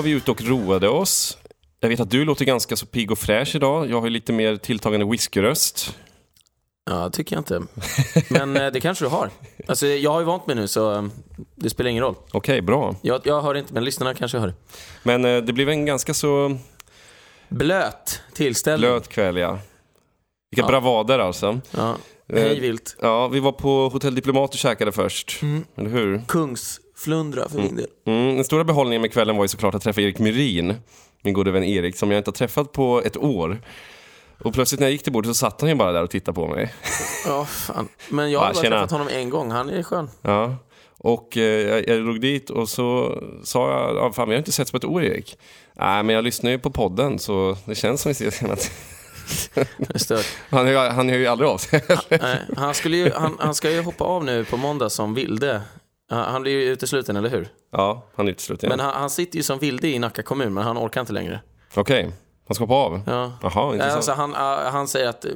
var vi ute och roade oss. Jag vet att du låter ganska så pigg och fräsch idag. Jag har ju lite mer tilltagande whiskyröst. Ja, tycker jag inte. Men eh, det kanske du har. Alltså, jag har ju vant mig nu, så eh, det spelar ingen roll. Okej, bra. Jag, jag hör inte, men lyssnarna kanske hör. Men eh, det blev en ganska så Blöt tillställning. blöt kväll, ja. Vilka Ja. bravader alltså. Ja. Hej vilt. Ja, vi var på Hotell Diplomat och käkade först. Eller hur? Kungsflundra för min del. Mm, den stora behållningen med kvällen var ju såklart att träffa Erik Myrin, min gode vän Erik, som jag inte har träffat på ett år. Och plötsligt när jag gick till bordet så satt han ju bara där och tittade på mig. Ja, fan. Men jag har bara tjena. träffat honom en gång. Han är skön. Ja. Och eh, jag, jag drog dit och så sa jag, ja, fan vi har inte setts på ett år Erik. Nej men jag lyssnar ju på podden så det känns som vi ses hela tiden. Han, är ju- han hör ju aldrig av sig. Nej, han, skulle ju, han, han ska ju hoppa av nu på måndag som vilde. Han blir ju utesluten, eller hur? ja, han är utesluten. Men han, han sitter ju som vilde i Nacka kommun, men han orkar inte längre. Okej, han ska hoppa av? Ja. Jaha, Nej, intressant. Alltså, han, ah, han säger att eh,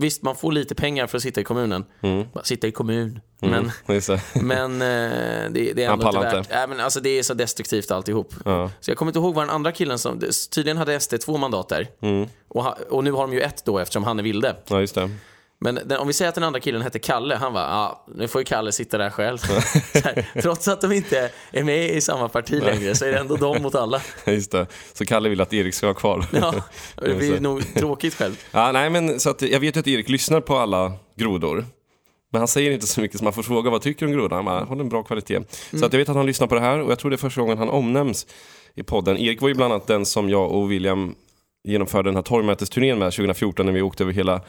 visst, man får lite pengar för att sitta i kommunen. Bara Sitta i kommun. Men, det. men eh, det, det är ändå inte värt. inte. Nej, men alltså, det är så destruktivt alltihop. Ja. Så jag kommer inte ihåg vad den andra killen som, tydligen hade SD två mandat där. Mm. Och, och nu har de ju ett då eftersom han är vilde. ja, just det. Men den, om vi säger att den andra killen hette Kalle, han var ja, nu får ju Kalle sitta där själv. Så här, trots att de inte är med i samma parti längre så är det ändå de mot alla. Just det. Så Kalle vill att Erik ska vara kvar. Ja, det blir nog tråkigt själv. Ja, nej, men så att jag vet ju att Erik lyssnar på alla grodor. Men han säger inte så mycket som man får fråga vad tycker du om grodorna. Han bara, håller en bra kvalitet. Så att jag vet att han lyssnar på det här och jag tror det är första gången han omnämns i podden. Erik var ju bland annat den som jag och William genomförde den här torgmötesturnén med 2014 när vi åkte över hela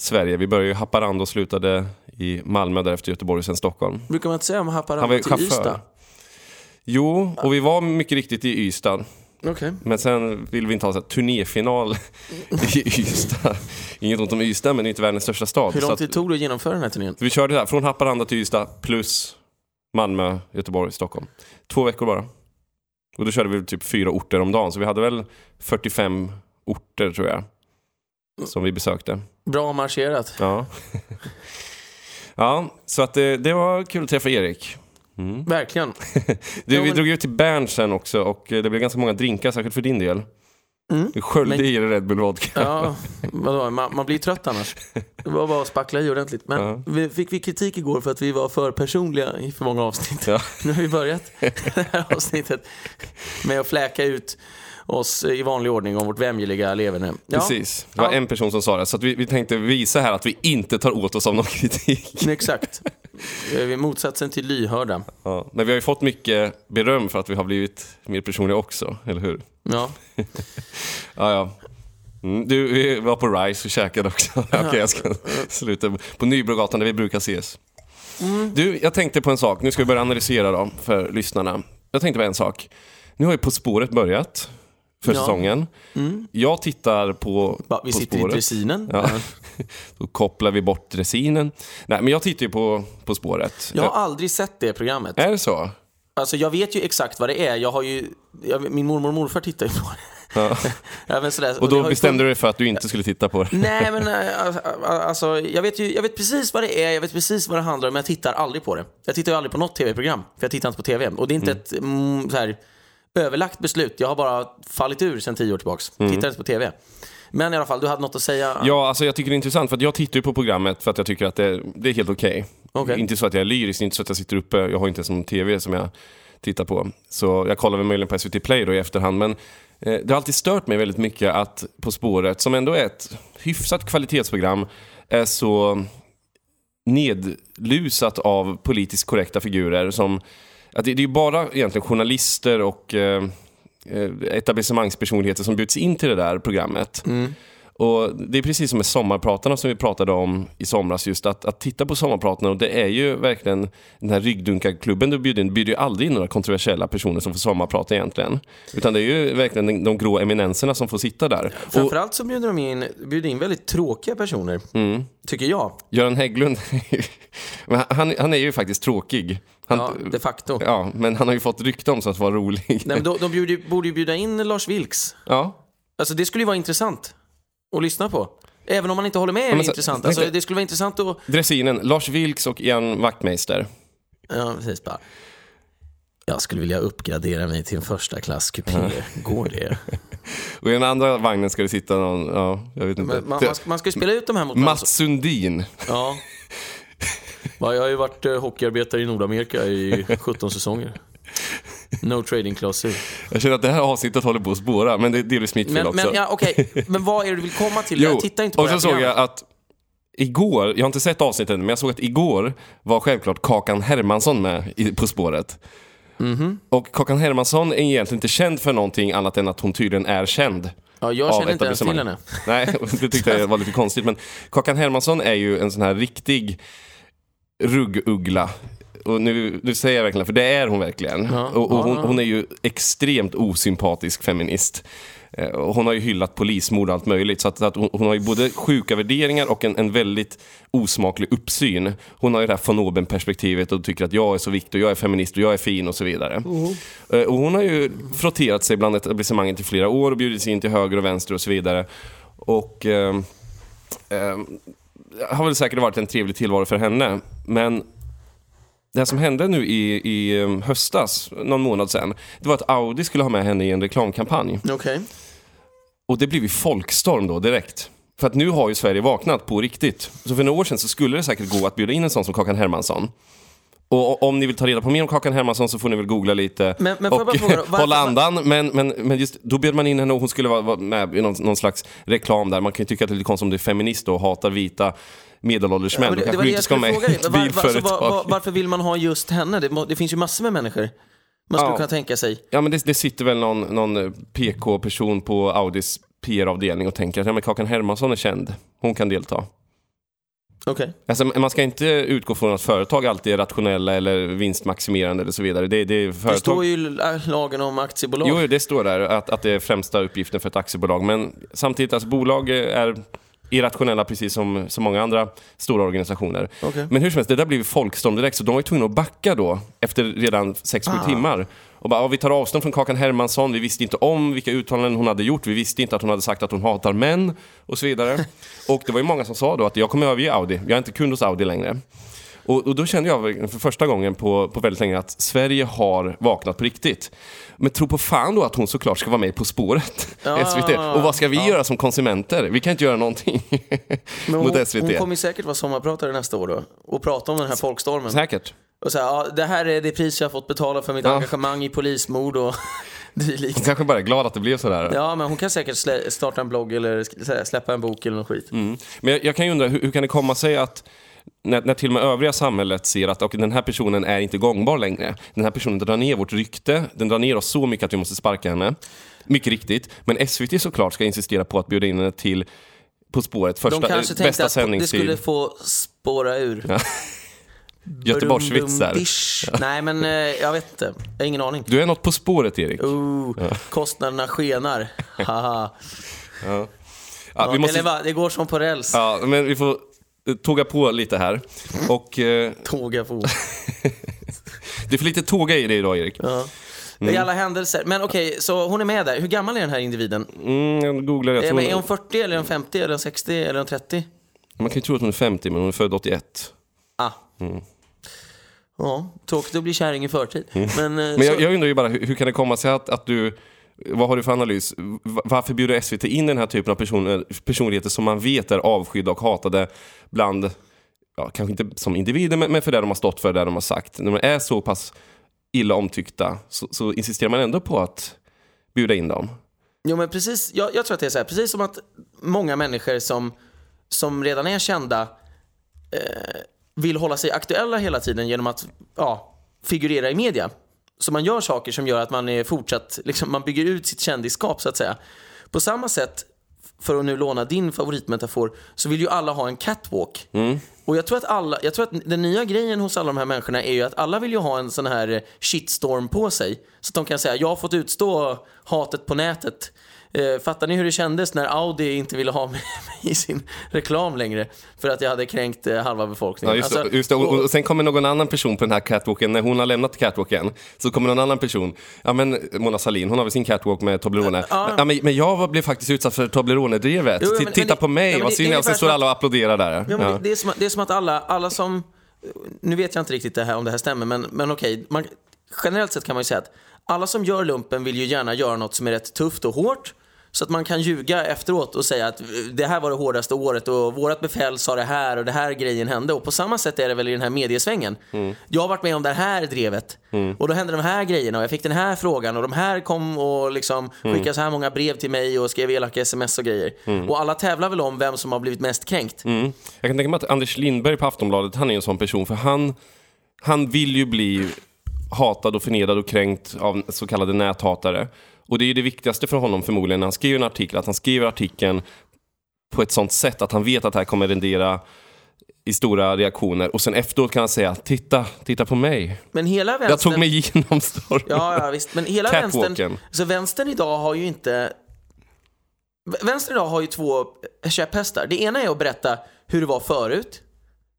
Sverige. Vi började i Haparanda och slutade i Malmö, därefter Göteborg och sen Stockholm. Brukar man inte säga om Han var Haparanda till chaufför. Ystad? Jo, och vi var mycket riktigt i Ystad. Okej. Men sen vill vi inte ha så här, turnéfinal i Ystad. Inget ont om Ystad, men det är inte världens största stad. Hur lång tid tog det att genomföra den här turnén? vi körde där, från Haparanda till Ystad plus Malmö, Göteborg, Stockholm. Två veckor bara. Och då körde vi typ fyra orter om dagen, så vi hade väl 45 orter tror jag. Som vi besökte. Bra marscherat. Ja, ja så att det, det var kul att träffa Erik. Mm. Verkligen. Du, Ja, vi men- drog ut till Bern sen också och eh, det blev ganska många drinkar, särskilt för din del. Mm. Du sköljde Men- i dig Red Bull Vodka. Ja, vadå? Man, man blir trött annars. Det var bara att spackla i ordentligt. Men Ja. vi, fick vi kritik igår för att vi var för personliga i för många avsnitt. Ja. Nu har vi börjat det här avsnittet med att fläka ut oss i vanlig ordning om vårt vämjeliga leverne. Ja, Precis, det var Ja. en person som sa det. Så vi, vi tänkte visa här att vi inte tar åt oss av någon kritik. exakt. Vi är motsatsen till lyhörda. Ja, men vi har ju fått mycket beröm för att vi har blivit mer personliga också, eller hur? Ja. Ja, ja. Mm, du, vi var på Rise och käkade också. Okej, jag ska sluta. På Nybrogatan där vi brukar ses. Du, jag tänkte på en sak. Nu ska vi börja analysera då, för lyssnarna. Jag tänkte på en sak. Nu har ju På spåret börjat för Ja. säsongen. Jag tittar på Va, vi På sitter i spåret. dressinen. Ja. Då kopplar vi bort dressinen. Nej, men jag tittar ju på På spåret. Jag har aldrig sett det programmet. Är det så? Alltså jag vet ju exakt vad det är. Jag har ju, jag, min mormor och morfar tittar ju på det. Ja. ja, sådär. Och det då ju bestämde du dig för att du inte skulle titta på det? Nej, men äh, alltså, jag vet, ju, jag vet precis vad det är, jag vet precis vad det handlar om, men jag tittar aldrig på det. Jag tittar ju aldrig på något tv-program, för jag tittar inte på tv. Och det är inte ett mm, så här, överlagt beslut. Jag har bara fallit ur sedan tio år tillbaks. Tittar inte på tv. Men i alla fall, du hade något att säga. Ja, alltså jag tycker det är intressant för att jag tittar ju på programmet för att jag tycker att det, det är helt okej. Okej. Inte så att jag är lyrisk, inte så att jag sitter uppe, jag har inte ens någon tv som jag tittar på. Så jag kollar väl möjligen på SVT Play då i efterhand. Men eh, det har alltid stört mig väldigt mycket att På spåret, som ändå är ett hyfsat kvalitetsprogram, är så nedlusat av politiskt korrekta figurer som att det, det är ju bara egentligen journalister och eh, eh, etablissemangspersonligheter som bjuds in till det där programmet. Och Det är precis som med sommarpratarna som vi pratade om i somras. Just att, att titta på sommarpratarna och det är ju verkligen den här ryggdunkarklubben du bjuder in bjuder ju aldrig in några kontroversiella personer som får sommarprata egentligen. Utan det är ju verkligen de, grå eminenserna som får sitta där. Framförallt så bjuder de in, bjuder in väldigt tråkiga personer, Mm. tycker jag. Göran Hägglund, han, han är ju faktiskt tråkig. Han, Ja, de facto. ja, men han har ju fått rykte om sig att vara rolig. Nej, men de, de bjuder, borde ju bjuda in Lars Vilks. Ja, Alltså det skulle ju vara intressant att lyssna på. Även om man inte håller med är det så- intressant. Alltså, det skulle vara intressant att... dressinen, Lars Vilks och Ian Wachtmeister. Ja, precis bara. Jag skulle vilja uppgradera mig till en första klass kupé. Går det? Och i den andra vagnen ska det sitta någon, ja, jag vet inte. Men man, man, ska, man ska ju spela ut de här mot. Mats Sundin. Ja. Ja, Jag har ju varit eh, hockeyarbetare i Nordamerika i 17 säsonger. No trading klausul. Jag känner att det här avsnittet håller på att spåra, men det är delvis mitt fel också. men, ja, okej. men vad är det du vill komma till? jag tittar inte på och det så här såg jag att igår, jag har inte sett avsnittet men jag såg att igår var självklart Kakan Hermansson med i På spåret. Mhm. Och Kakan Hermansson är egentligen inte känd för någonting annat än att hon tydligen är känd. Ja, jag känner inte ens till henne. Nej, det tyckte jag var lite konstigt. Men Kakan Hermansson är ju en sån här riktig rugguggla. Och nu, nu säger jag verkligen, för det är hon verkligen. Ja, och och ja, hon, ja. hon är ju extremt osympatisk feminist. Eh, och hon har ju hyllat polismord och allt möjligt. Så att, att hon, hon har ju både sjuka värderingar och en, en väldigt osmaklig uppsyn. Hon har ju det här von oben-perspektivet och tycker att jag är så viktig och jag är feminist och jag är fin och så vidare. Eh, Och hon har ju frotterat sig bland etablissemanget i flera år och bjudit sig in till höger och vänster och så vidare. Och ehm, ehm, har väl säkert varit en trevlig tillvaro för henne. Men det som hände nu i, i ehm, höstas, någon månad sedan, det var att Audi skulle ha med henne i en reklamkampanj. Okej. Och det blev ju folkstorm då direkt. För att nu har ju Sverige vaknat på riktigt. Så för några år sedan så skulle det säkert gå att bjuda in en sån som Kakan Hermansson. Och om ni vill ta reda på mer om Kakan Hermansson så får ni väl googla lite Men- men och hålla andan. Men, men, men just, då bjöd man in henne och hon skulle vara, vara med i någon, någon slags reklam där. Man kan ju tycka att det är lite konstigt om det är feminist och hatar vita medelålders män. Ja, det, det var det jag skulle fråga dig. Var, var, alltså, var, var, varför vill man ha just henne? Det, det finns ju massor med människor man skulle Ja. kunna tänka sig. Ja men det, det sitter väl någon, någon PK-person på Audis PR-avdelning och tänker att ja, men Kakan Hermansson är känd. Hon kan delta. Okej. Alltså, man ska inte utgå från att företag alltid är rationella eller vinstmaximerande eller så vidare. Det, det är Det företag... står ju i lagen om aktiebolag. Jo, det står där att, att det är främsta uppgiften för ett aktiebolag. Men samtidigt, alltså, bolag är irrationella precis som så många andra stora organisationer. Okej. Men hur som helst, det där blev folkstorm direkt så de var ju tvungna att backa då efter redan 6-7 Ah. timmar. Och bara, ja, vi tar avstånd från Kakan Hermansson, vi visste inte om vilka uttalanden hon hade gjort, vi visste inte att hon hade sagt att hon hatar män och så vidare. och det var ju många som sa då att jag kommer överge Audi, jag är inte kund hos Audi längre. Och, och då kände jag för första gången på, på väldigt länge att Sverige har vaknat på riktigt. Men tro på fan då att hon såklart ska vara med På spåret, Ja, SVT. Och vad ska vi göra som konsumenter? Vi kan inte göra någonting hon, mot SVT. hon kommer säkert vara sommarpratare nästa år då och prata om den här folkstormen. Säkert. Och säga, ja, det här är det pris jag har fått betala för mitt Ja. engagemang i polismord och dylikt. Hon kanske bara är glad att det blev sådär. Ja, men hon kan säkert starta en blogg eller sk- slä- en bok eller något skit. Mm. Men jag, jag kan ju undra, hur, hur kan det komma sig att när, när till och med övriga samhället ser att okay, den här personen är inte gångbar längre. Den här personen drar ner vårt rykte, den drar ner oss så mycket att vi måste sparka henne. Mycket riktigt. Men SVT såklart ska insistera på att bjuda in henne till På spåret, första, De kanske tänkte bästa att det skulle få spåra ur. Göteborgsvitsar. Brum-dum-dish. Nej, men eh, jag vet inte. Jag har ingen aning. Du är något På spåret Erik. Oh, Kostnaderna skenar. Haha. Ja, Ja, måste, Eller va, det går som på räls. ja, men vi får tåga på lite här. Och eh, Tåga på. det är för lite tåga i det idag Erik. Ja. Mm. I alla händelser. Men okej, så hon är med där. Hur gammal är den här individen? Mm, jag googlar Jag men är tror, hon 40 eller är hon 50 eller är hon 60 eller är hon 30? man kan ju tro att hon är 50 men hon är född 81. Ah. Mm. Ja, tråkigt att bli kärring i förtid. Men, eh, Mm. Men så, jag, jag undrar ju bara, hur, hur kan det komma sig att, att du... Vad har du för analys? Varför bjuder SVT in den här typen av personer, personligheter som man vet är avskydda och hatade bland, ja, kanske inte som individer, men, men för det de har stått för, det de har sagt. När de är så pass illa omtyckta så, så insisterar man ändå på att bjuda in dem. Jo, men precis. Jag, jag tror att det är så här. Precis som att många människor som, som redan är kända eh, vill hålla sig aktuella hela tiden genom att ja, figurera i media. Så man gör saker som gör att man är fortsatt, liksom, man bygger ut sitt kändisskap så att säga. På samma sätt, för att nu låna din favoritmetafor, så vill ju alla ha en catwalk. Och jag tror, att alla, jag tror att den nya grejen hos alla de här människorna är ju att alla vill ju ha en sån här shitstorm på sig. Så att de kan säga, jag har fått utstå hatet på nätet. Eh, fattar ni hur det kändes när Audi inte ville ha mig i sin reklam längre? För att jag hade kränkt eh, halva befolkningen. Ja, just, Alltså, just det. Och, och- och sen kommer någon annan person på den här catwalken, när hon har lämnat catwalken, så kommer någon annan person, ja men Mona Sahlin, hon har väl sin catwalk med Toblerone. Ja. Ja, men, men jag var- blev faktiskt utsatt för Toblerone-drevet. Men- men Titta det- på mig, ja, men vad synd jag. Och sen står alla och applåderar där. Ja, men Ja. det, det, är som, det är som att alla, alla som... Nu vet jag inte riktigt det här, om det här stämmer, men, men okej. Man, generellt sett kan man ju säga att alla som gör lumpen vill ju gärna göra något som är rätt tufft och hårt. Så att man kan ljuga efteråt och säga att det här var det hårdaste året och vårat befäl sa det här och det här grejen hände. Och på samma sätt är det väl i den här mediesvängen. Mm. Jag har varit med om det här drevet mm. och då hände de här grejerna och jag fick den här frågan och de här kom och liksom mm. skickade så här många brev till mig och skrev elaka sms och grejer. Mm. Och alla tävlar väl om vem som har blivit mest kränkt. Mm. Jag kan tänka mig att Anders Lindberg på Aftonbladet, han är en sån person för han, han vill ju bli hatad och förnedrad och kränkt av så kallade näthatare. Och det är det viktigaste för honom förmodligen när han skriver en artikel, att han skriver artikeln på ett sånt sätt att han vet att det här kommer rendera i stora reaktioner och sen efteråt kan han säga titta, titta på mig. Men hela vänstern... Jag tog mig igenom stormen. Ja, ja visst. Men hela vänstern... Så vänstern idag har ju inte... Vänstern idag har ju två käpphästar. Det ena är att berätta hur det var förut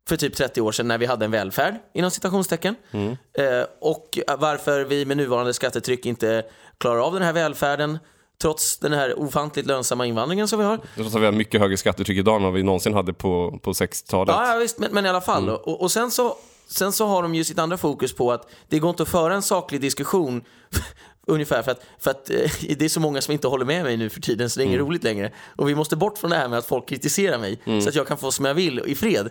för typ 30 år sedan när vi hade en välfärd, inom citationstecken. Mm. Eh, och varför vi med nuvarande skattetryck inte klarar av den här välfärden trots den här ofantligt lönsamma invandringen som vi har. Trots att vi har mycket högre skattetryck idag än vad vi någonsin hade på, på 60-talet. Ja, ja, visst, men, men i alla fall. Mm. Och, och sen så Sen så har de ju sitt andra fokus på att det går inte att föra en saklig diskussion Ungefär för att, för att eh, det är så många som inte håller med mig nu för tiden så det är inget mm. roligt längre. Och vi måste bort från det här med att folk kritiserar mig mm. så att jag kan få som jag vill i fred.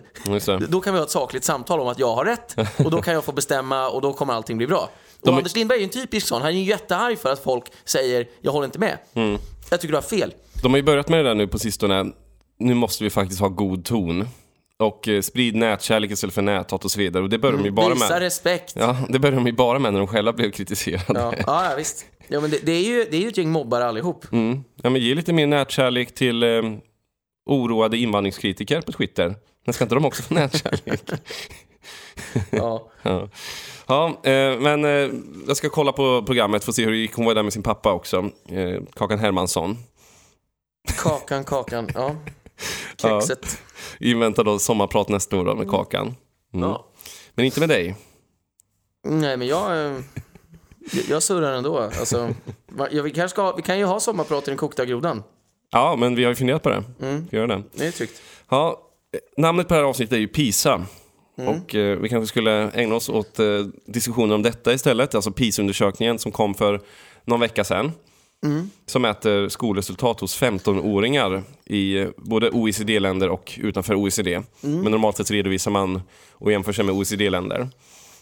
Då kan vi ha ett sakligt samtal om att jag har rätt och då kan jag få bestämma och då kommer allting bli bra. Och De... Anders Lindberg är ju en typisk sån. Han är ju jättearg för att folk säger jag håller inte med. Mm. Jag tycker du har fel. De har ju börjat med det där nu på sistone. Nu måste vi faktiskt ha god ton. Och eh, sprid nätkärlek istället för näthat och så vidare. Och det börjar de ju mm, bara med. Visa respekt. Ja, det börjar de ju bara med när de själva blev kritiserade. Ja, ja visst. Ja, men det, det, är ju, det är ju ett gäng mobbare allihop. Mm. Ja, men ge lite mer nätkärlek till eh, oroade invandringskritiker på Twitter. Men ska inte de också få nätkärlek? Ja. ja. Ja, eh, men eh, jag ska kolla på programmet, få se hur det gick. Hon var där med sin pappa också, eh, Kakan Hermansson. Kakan, Kakan, ja. Kexet. Ja. Inväntar då sommarprat nästa år då med Kakan. Mm. Ja. Men inte med dig. Nej, men jag... Jag surrar ändå. Alltså, vi, kanske ska, vi kan ju ha sommarprat i den kokta grodan. Ja, men vi har ju funderat på det. Mm. Vi gör det. Det är tryggt. Ja, namnet på det här avsnittet är ju PISA. Mm. Och eh, vi kanske skulle ägna oss åt eh, diskussioner om detta istället. Alltså PISA-undersökningen som kom för någon vecka sedan. Mm. Som mäter skolresultat hos 15-åringar i både OECD-länder och utanför OECD. Mm. Men normalt sett redovisar man och jämför sig med OECD-länder.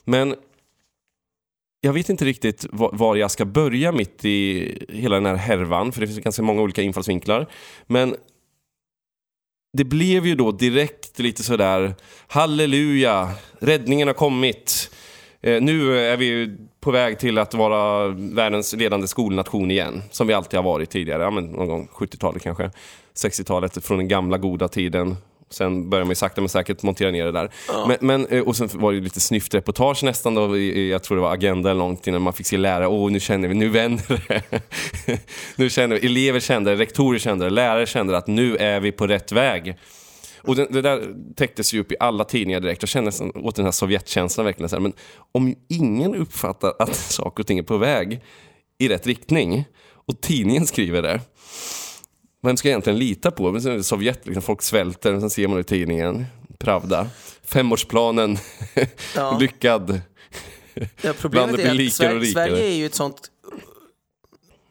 Men jag vet inte riktigt var jag ska börja mitt i hela den här härvan, för det finns ganska många olika infallsvinklar. Men det blev ju då direkt lite sådär, halleluja, räddningen har kommit. Eh, nu är vi på väg till att vara världens ledande skolnation igen, som vi alltid har varit tidigare, ja, men någon gång 70-talet kanske, 60-talet, från den gamla goda tiden. Sen börjar man ju sakta men säkert montera ner det där. Ja. Men, men, eh, och sen var det lite snyftreportage nästan då, jag tror det var Agenda eller någonting, när man fick se lärare, åh nu känner vi, nu vänder det. nu känner vi, elever kände det, rektorer kände det, lärare kände att nu är vi på rätt väg. Och det, det, där täcktes ju upp i alla tidningar direkt. Jag kände åt den här Sovjetkänslan verkligen. Så här, men om ingen uppfattar att saker och ting är på väg i rätt riktning och tidningen skriver det. Vem ska jag egentligen lita på? Men sen Sovjet, liksom, folk svälter, sen ser man det i tidningen. Pravda. Femårsplanen, ja. lyckad. Ja, problemet är att Sverige, Sverige är ju ett sånt,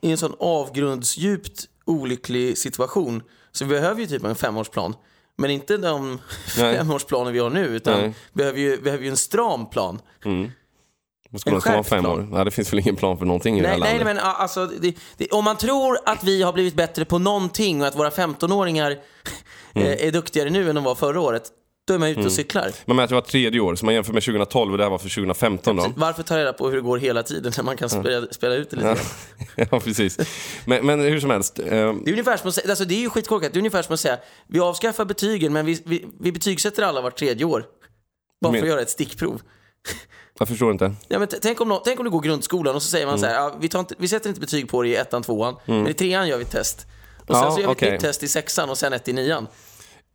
i en sån avgrundsdjupt olycklig situation. Så vi behöver ju typ en femårsplan. Men inte de femårsplaner vi har nu, utan vi behöver, ju, behöver ju en stram plan. Mm. Vad ska man vara fem år? Nej, det finns väl ingen plan för någonting i nej, det här nej, landet? men alltså, det, det, om man tror att vi har blivit bättre på någonting och att våra 15-åringar mm. är duktigare nu än de var förra året, då är man ute och mm. cyklar. Man mäter var tredje år, så man jämför med 2012 och det här var för 2015 då. Varför ta reda på hur det går hela tiden när man kan spela, spela ut det lite ja. ja, precis. Men, men, hur som helst. Eh... Det, är ungefär som att alltså det är ju skitkorkat. Det är ungefär som att säga, vi avskaffar betygen men vi, vi, vi betygsätter alla vart tredje år. Bara för att göra ett stickprov. Jag förstår inte. Ja, men tänk, om, tänk om du går grundskolan och så säger man mm. så här, ja, vi, tar inte, vi sätter inte betyg på dig i ettan, tvåan, mm. men i trean gör vi ett test. Och sen ja, så gör vi okay. ett nytt test i sexan och sen ett i nian.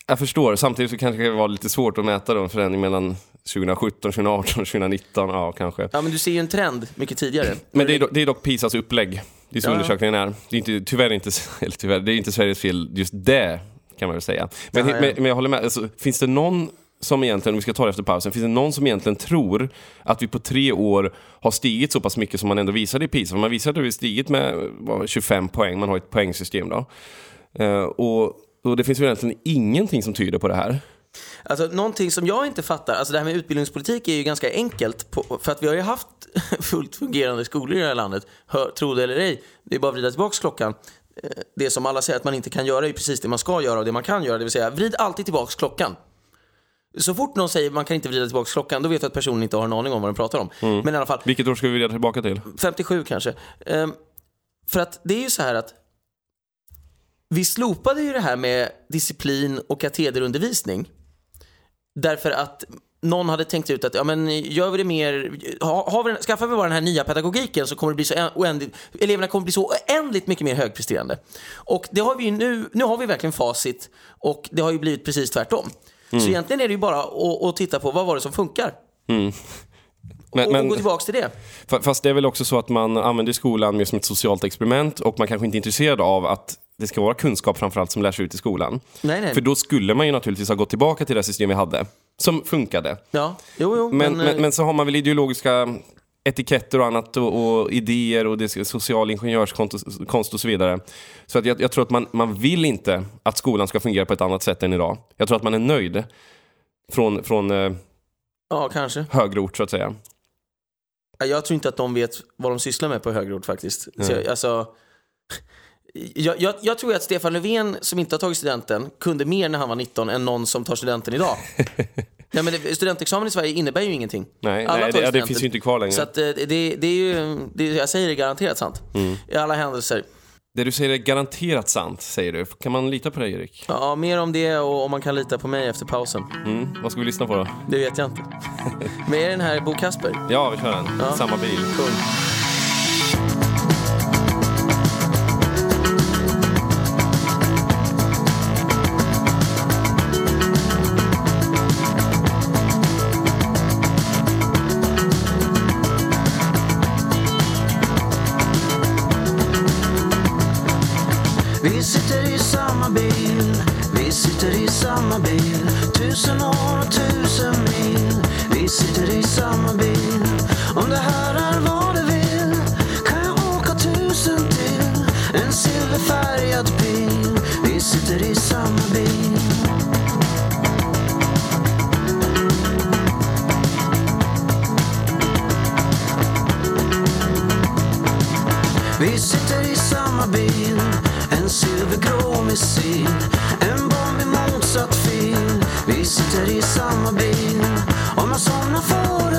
Jag förstår, samtidigt så kanske det var lite svårt att mäta då, en förändring mellan 2017, 2018, 2019, ja kanske. Ja men du ser ju en trend mycket tidigare. Men det är, dock, det är dock PISAs upplägg. Det är så ja. undersökningen är. Det är inte, tyvärr inte, eller tyvärr, det är inte Sveriges fel just det, kan man väl säga. Men, ja, ja. men, men jag håller med, alltså, finns det någon som egentligen, om vi ska ta det efter pausen, finns det någon som egentligen tror att vi på tre år har stigit så pass mycket som man ändå visade i PISA? För man visade att vi stigit med 25 poäng, man har ett poängsystem då. Eh, och, och det finns ju egentligen ingenting som tyder på det här. Alltså någonting som jag inte fattar, alltså det här med utbildningspolitik är ju ganska enkelt. På, för att vi har ju haft fullt fungerande skolor i det här landet, hör, tro det eller ej. Det är bara att vrida tillbaka klockan. Eh, det som alla säger att man inte kan göra är precis det man ska göra och det man kan göra. Det vill säga, vrid alltid tillbaka klockan. Så fort någon säger man kan inte vrida tillbaka klockan, då vet du att personen inte har en aning om vad den pratar om. Men i alla fall, Vilket år ska vi vrida tillbaka till? 57 kanske. Ehm, för att det är ju så här att vi slopade ju det här med disciplin och katederundervisning. Därför att någon hade tänkt ut att ja, men gör vi det mer, ha, har vi, den- skaffar vi bara den här nya pedagogiken så kommer det bli så oändligt, eleverna kommer bli så oändligt mycket mer högpresterande. Och det har vi ju nu, nu har vi verkligen facit och det har ju blivit precis tvärtom. Så egentligen är det ju bara att, att titta på vad var det som funkar Men, och, och men, gå tillbaka till det. fa- fast det är väl också så att man använder skolan mer som ett socialt experiment och man kanske inte är intresserad av att det ska vara kunskap framförallt som lärs ut i skolan. Nej, nej. För då skulle man ju naturligtvis ha gått tillbaka till det system vi hade, som funkade. Ja, jo, jo. Men, eh, men, men så har man väl ideologiska etiketter och annat och, och idéer och det social ingenjörskonst och- så vidare. Så att jag, jag tror att man, man vill inte att skolan ska fungera på ett annat sätt än idag. Jag tror att man är nöjd från, från eh, Ja, kanske. högre ort så att säga. Ja, Jag tror inte att de vet vad de sysslar med på högre ort faktiskt. Så jag, alltså, jag, jag, jag tror att Stefan Löfven, som inte har tagit studenten, kunde mer när han var 19 än någon som tar studenten idag. Nej, men det, studentexamen i Sverige innebär ju ingenting. Nej, Alla nej det, det finns ju inte kvar längre. Så att, eh, det, det är ju, det, jag säger det garanterat sant. I alla händelser. Det du säger är garanterat sant, säger du. Kan man lita på dig, Erik? Ja, mer om det och om man kan lita på mig efter pausen. Mm. Vad ska vi lyssna på då? Det vet jag inte. Men är den här Bo Kasper? Ja, vi kör den. Ja. Samma bil. Kung. Sitter i samma bil Om jag somnar för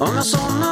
nu Om jag somnar för en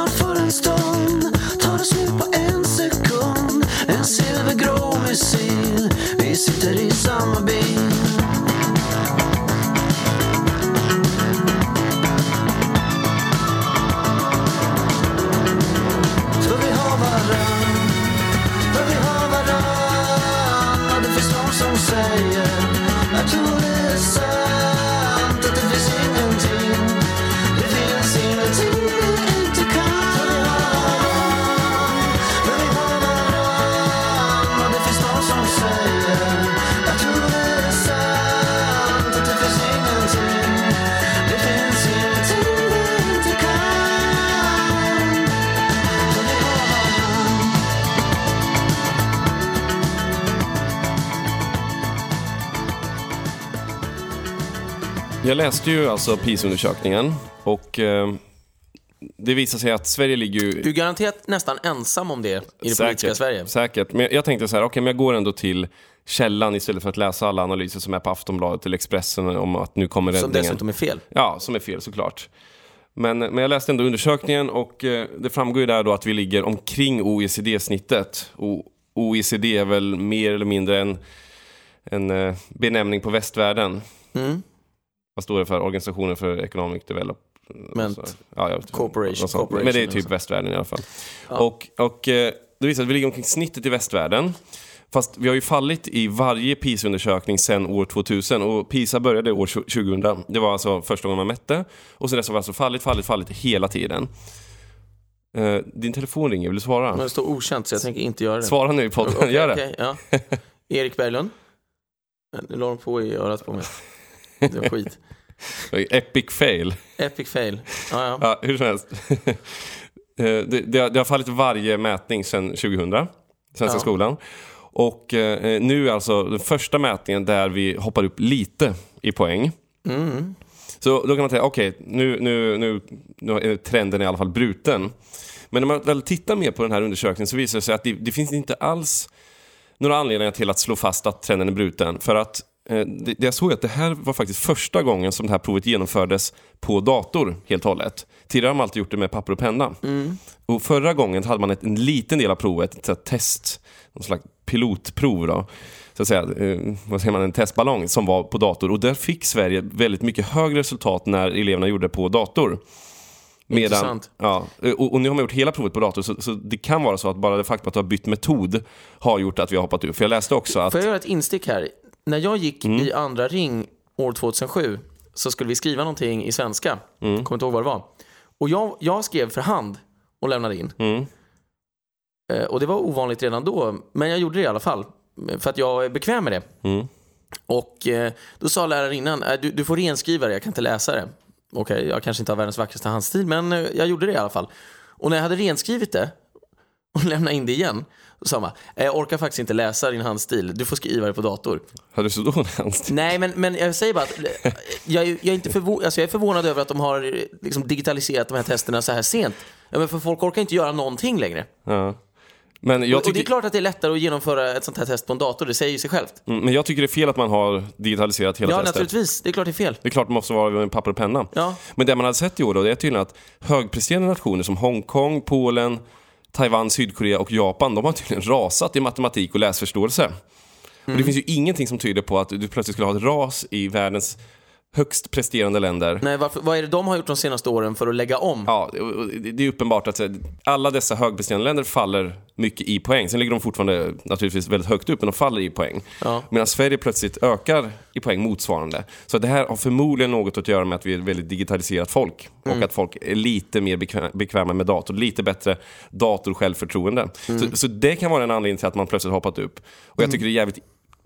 Jag läste ju alltså PISA-undersökningen och eh, det visar sig att Sverige ligger ju... Du är garanterat nästan ensam om det i det politiska Sverige. Säkert. Men jag tänkte så här, okej, men jag går ändå till källan istället för att läsa alla analyser som är på Aftonbladet eller Expressen om att nu kommer Som räddningen. dessutom är fel. Ja, som är fel såklart. Men, men jag läste ändå undersökningen och eh, det framgår ju där då att vi ligger omkring OECD-snittet. Och OECD är väl mer eller mindre en, en eh, benämning på västvärlden. Mm. Vad står det för? Organisationen för Economic Development? Men- ja, jag. Corporation, corporation Men det är typ så. västvärlden i alla fall. Och, och eh, det visar att vi ligger omkring snittet i västvärlden. Fast vi har ju fallit i varje PISA-undersökning sedan år 2000 och PISA började år 2000. Det var alltså första gången man mätte. Och sen dess har vi alltså fallit, fallit, fallit hela tiden. Eh, din telefon ringer, vill du svara? Men det står okänt så jag tänker inte göra det. Svara nu i podden, Okej, gör det. okej, ja. Erik Berglund. Nu la de på i örat på mig. Det var skit. Epic fail. Epic fail. Ja, ja. Ja, hur som helst. Eh, det, det, har, det har fallit varje mätning sedan 2000, Svenska Ja. skolan. Och eh, nu är alltså den första mätningen där vi hoppar upp lite i poäng. Mm. Så då kan man säga, okej, nu, nu, nu, nu är trenden i alla fall bruten. Men när man väl tittar mer på den här undersökningen så visar det sig att det, det finns inte alls några anledningar till att slå fast att trenden är bruten. För att eh, det, det jag såg att det här var faktiskt första gången som det här provet genomfördes på dator helt och hållet. Tidigare har man alltid gjort det med papper och penna. Och förra gången hade man ett, en liten del av provet, ett test, någon slags pilotprov då. Så att säga, eh, vad säger man, en testballong som var på dator. Och där fick Sverige väldigt mycket högre resultat när eleverna gjorde det på dator. Intressant. Ja, och, och nu har man gjort hela provet på dator, så, så det kan vara så att bara det faktum att du har bytt metod har gjort att vi har hoppat ur. För jag läste också att... Får jag göra ett instick här? När jag gick Mm. i andra ring år 2007 så skulle vi skriva någonting i svenska. Mm. Kommer inte ihåg vad det var. Och jag, jag skrev för hand och lämnade in. Mm. Eh, Och det var ovanligt redan då, men jag gjorde det i alla fall. För att jag är bekväm med det. Mm. Och eh, då sa lärarinnan, "Äh, du, du får renskriva det, jag kan inte läsa det. Okej, jag kanske inte har världens vackraste handstil, men eh, jag gjorde det i alla fall. Och när jag hade renskrivit det och lämnat in det igen, då sa man, "Eh, jag orkar faktiskt inte läsa din handstil, du får skriva det på dator. Hade du så dålig handstil? Nej, men, men jag säger bara att eh, jag, är- jag, är inte förvå- alltså jag är förvånad över att de har eh, liksom digitaliserat de här testerna så här sent. Ja, men för folk orkar inte göra någonting längre. Ja. Men jag, och, och det är tycker, klart att det är lättare att genomföra ett sånt här test på en dator, det säger ju sig självt. mm, men jag tycker det är fel att man har digitaliserat hela Ja, testet. naturligtvis. Det är klart det är fel. Det är klart det måste vara med papper och penna. Ja. Men det man hade sett i år då, det är tydligen att högpresterande nationer som Hongkong, Polen, Taiwan, Sydkorea och Japan, de har tydligen rasat i matematik och läsförståelse. Och Mm. det finns ju ingenting som tyder på att du plötsligt skulle ha ett ras i världens högst presterande länder. Nej, varför, vad är det de har gjort de senaste åren för att lägga om? Ja, det är uppenbart att alla dessa högpresterande länder faller mycket i poäng. Sen ligger de fortfarande naturligtvis väldigt högt upp, men de faller i poäng. Ja. Medan Sverige plötsligt ökar i poäng motsvarande. Så det här har förmodligen något att göra med att vi är ett väldigt digitaliserat folk. Och att folk är lite mer bekväm, bekväma med dator, lite bättre datorsjälvförtroende. Så, så det kan vara en anledning till att man plötsligt hoppat upp. Och jag tycker det är jävligt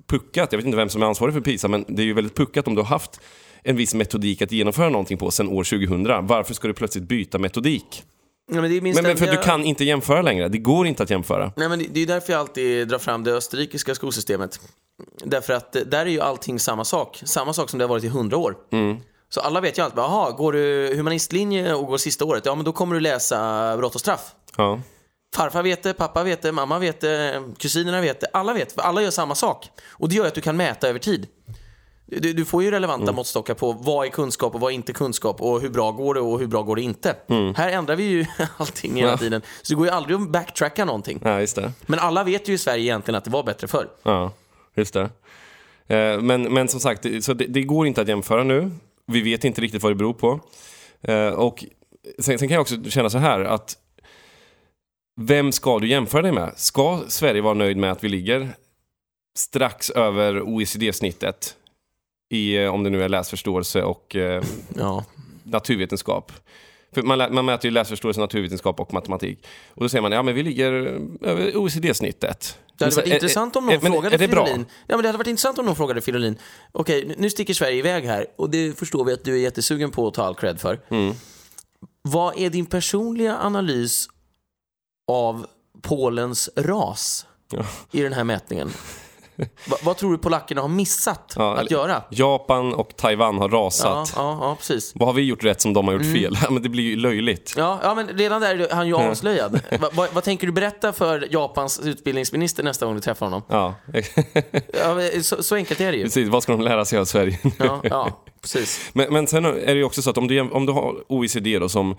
puckat, jag vet inte vem som är ansvarig för PISA, men det är ju väldigt puckat om du har haft en viss metodik att genomföra någonting på sedan år 2000. Varför ska du plötsligt byta metodik? Ja, men Men, men för du kan inte jämföra längre. Det går inte att jämföra. Nej, men det är därför jag alltid drar fram det österrikiska skolsystemet. Därför att eh, där är ju allting samma sak. Samma sak som det har varit i hundra år. Mm. Så alla vet ju alltid, jaha, går du humanistlinje och går sista året, ja men då kommer du läsa brott och straff. Ja. Farfar vet det, pappa vet det, mamma vet det, kusinerna vet det. Alla vet, för alla gör samma sak. Och det gör att du kan mäta över tid. Du, du får ju relevanta Mm. måttstockar på vad är kunskap och vad är inte kunskap och hur bra går det och hur bra går det inte. Här ändrar vi ju allting hela Mm. Ja. tiden. Så det går ju aldrig att backtracka någonting. ja, just det. Men alla vet ju i Sverige egentligen att det var bättre förr. Ja, just det. Eh, Men, men som sagt, så det, det går inte att jämföra nu. Vi vet inte riktigt vad det beror på. Eh, Och sen, sen kan jag också känna så här att vem ska du jämföra dig med? Ska Sverige vara nöjd med att vi ligger strax över OECD-snittet i, eh, om det nu är läsförståelse och eh, Ja. naturvetenskap. För man, man mäter ju läsförståelse, naturvetenskap och matematik. Och då säger man, ja men vi ligger över OECD-snittet. Det hade varit intressant om någon men frågade? Fridolin. Ja, men det hade varit intressant om någon frågade Fridolin. Okej, nu sticker Sverige iväg här och det förstår vi att du är jättesugen på att ta all cred för. Mm. Vad är din personliga analys av Polens ras Ja. i den här mätningen? Va, vad tror du polackerna har missat Ja, att göra? Japan och Taiwan har rasat. ja, ja, precis. Vad har vi gjort rätt som de har gjort Mm. fel? men det blir ju löjligt. Ja, ja, men redan där är han ju avslöjad. Va, va, vad tänker du berätta för Japans utbildningsminister nästa gång du träffar honom? Ja, så, så enkelt är det ju. precis. Vad ska de lära sig av Sverige? Ja, ja precis. Men, men sen är det ju också så att om du, om du har OECD då som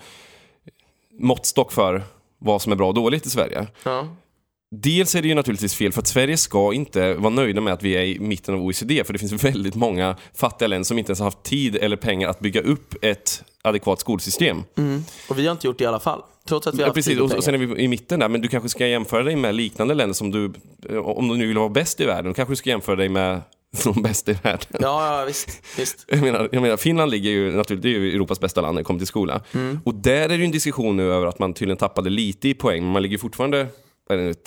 måttstock för vad som är bra och dåligt i Sverige. Ja. Dels är det ju naturligtvis fel för att Sverige ska inte vara nöjda med att vi är i mitten av OECD för det finns väldigt många fattiga länder som inte ens har haft tid eller pengar att bygga upp ett adekvat skolsystem. Och vi har inte gjort det i alla fall. Trots att vi har Ja, precis, och och sen är vi i mitten där, men du kanske ska jämföra dig med liknande länder som du, eh, om du nu vill vara bäst i världen, kanske du ska jämföra dig med de bästa i världen. Ja, ja, visst. visst. Jag menar, jag menar, Finland ligger ju naturligt, det är ju Europas bästa land när det kommer till skola. Mm. Och där är det ju en diskussion nu över att man tydligen tappade lite i poäng, men man ligger fortfarande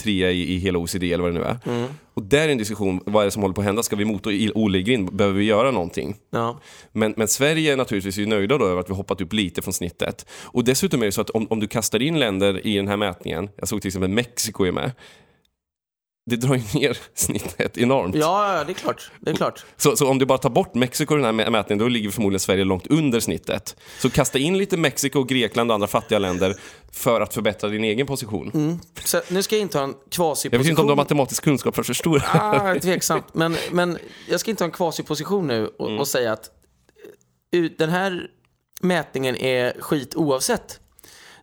trea i, i hela OECD eller vad det nu är. Mm. Och där är en diskussion, vad är det som håller på att hända? Ska vi mota i- Olle i grind? Behöver vi göra någonting? Ja. Men, men Sverige är naturligtvis nöjda då över att vi hoppat upp lite från snittet. Och dessutom är det så att om, om du kastar in länder i den här mätningen, jag såg till exempel Mexiko är med, det drar ju ner snittet enormt. ja, det är klart. Det är klart. Så, så om du bara tar bort Mexiko i den här mä- mätningen, då ligger förmodligen Sverige långt under snittet. Så kasta in lite Mexiko, Grekland och andra fattiga länder för att förbättra din egen position. Så nu ska jag inta en kvasiposition. Jag vet inte om du har matematisk kunskap för att förstå det. Ah, tveksamt. Men, men jag ska inte ha en kvasiposition nu och, Mm. och säga att eh, den här mätningen är skit oavsett.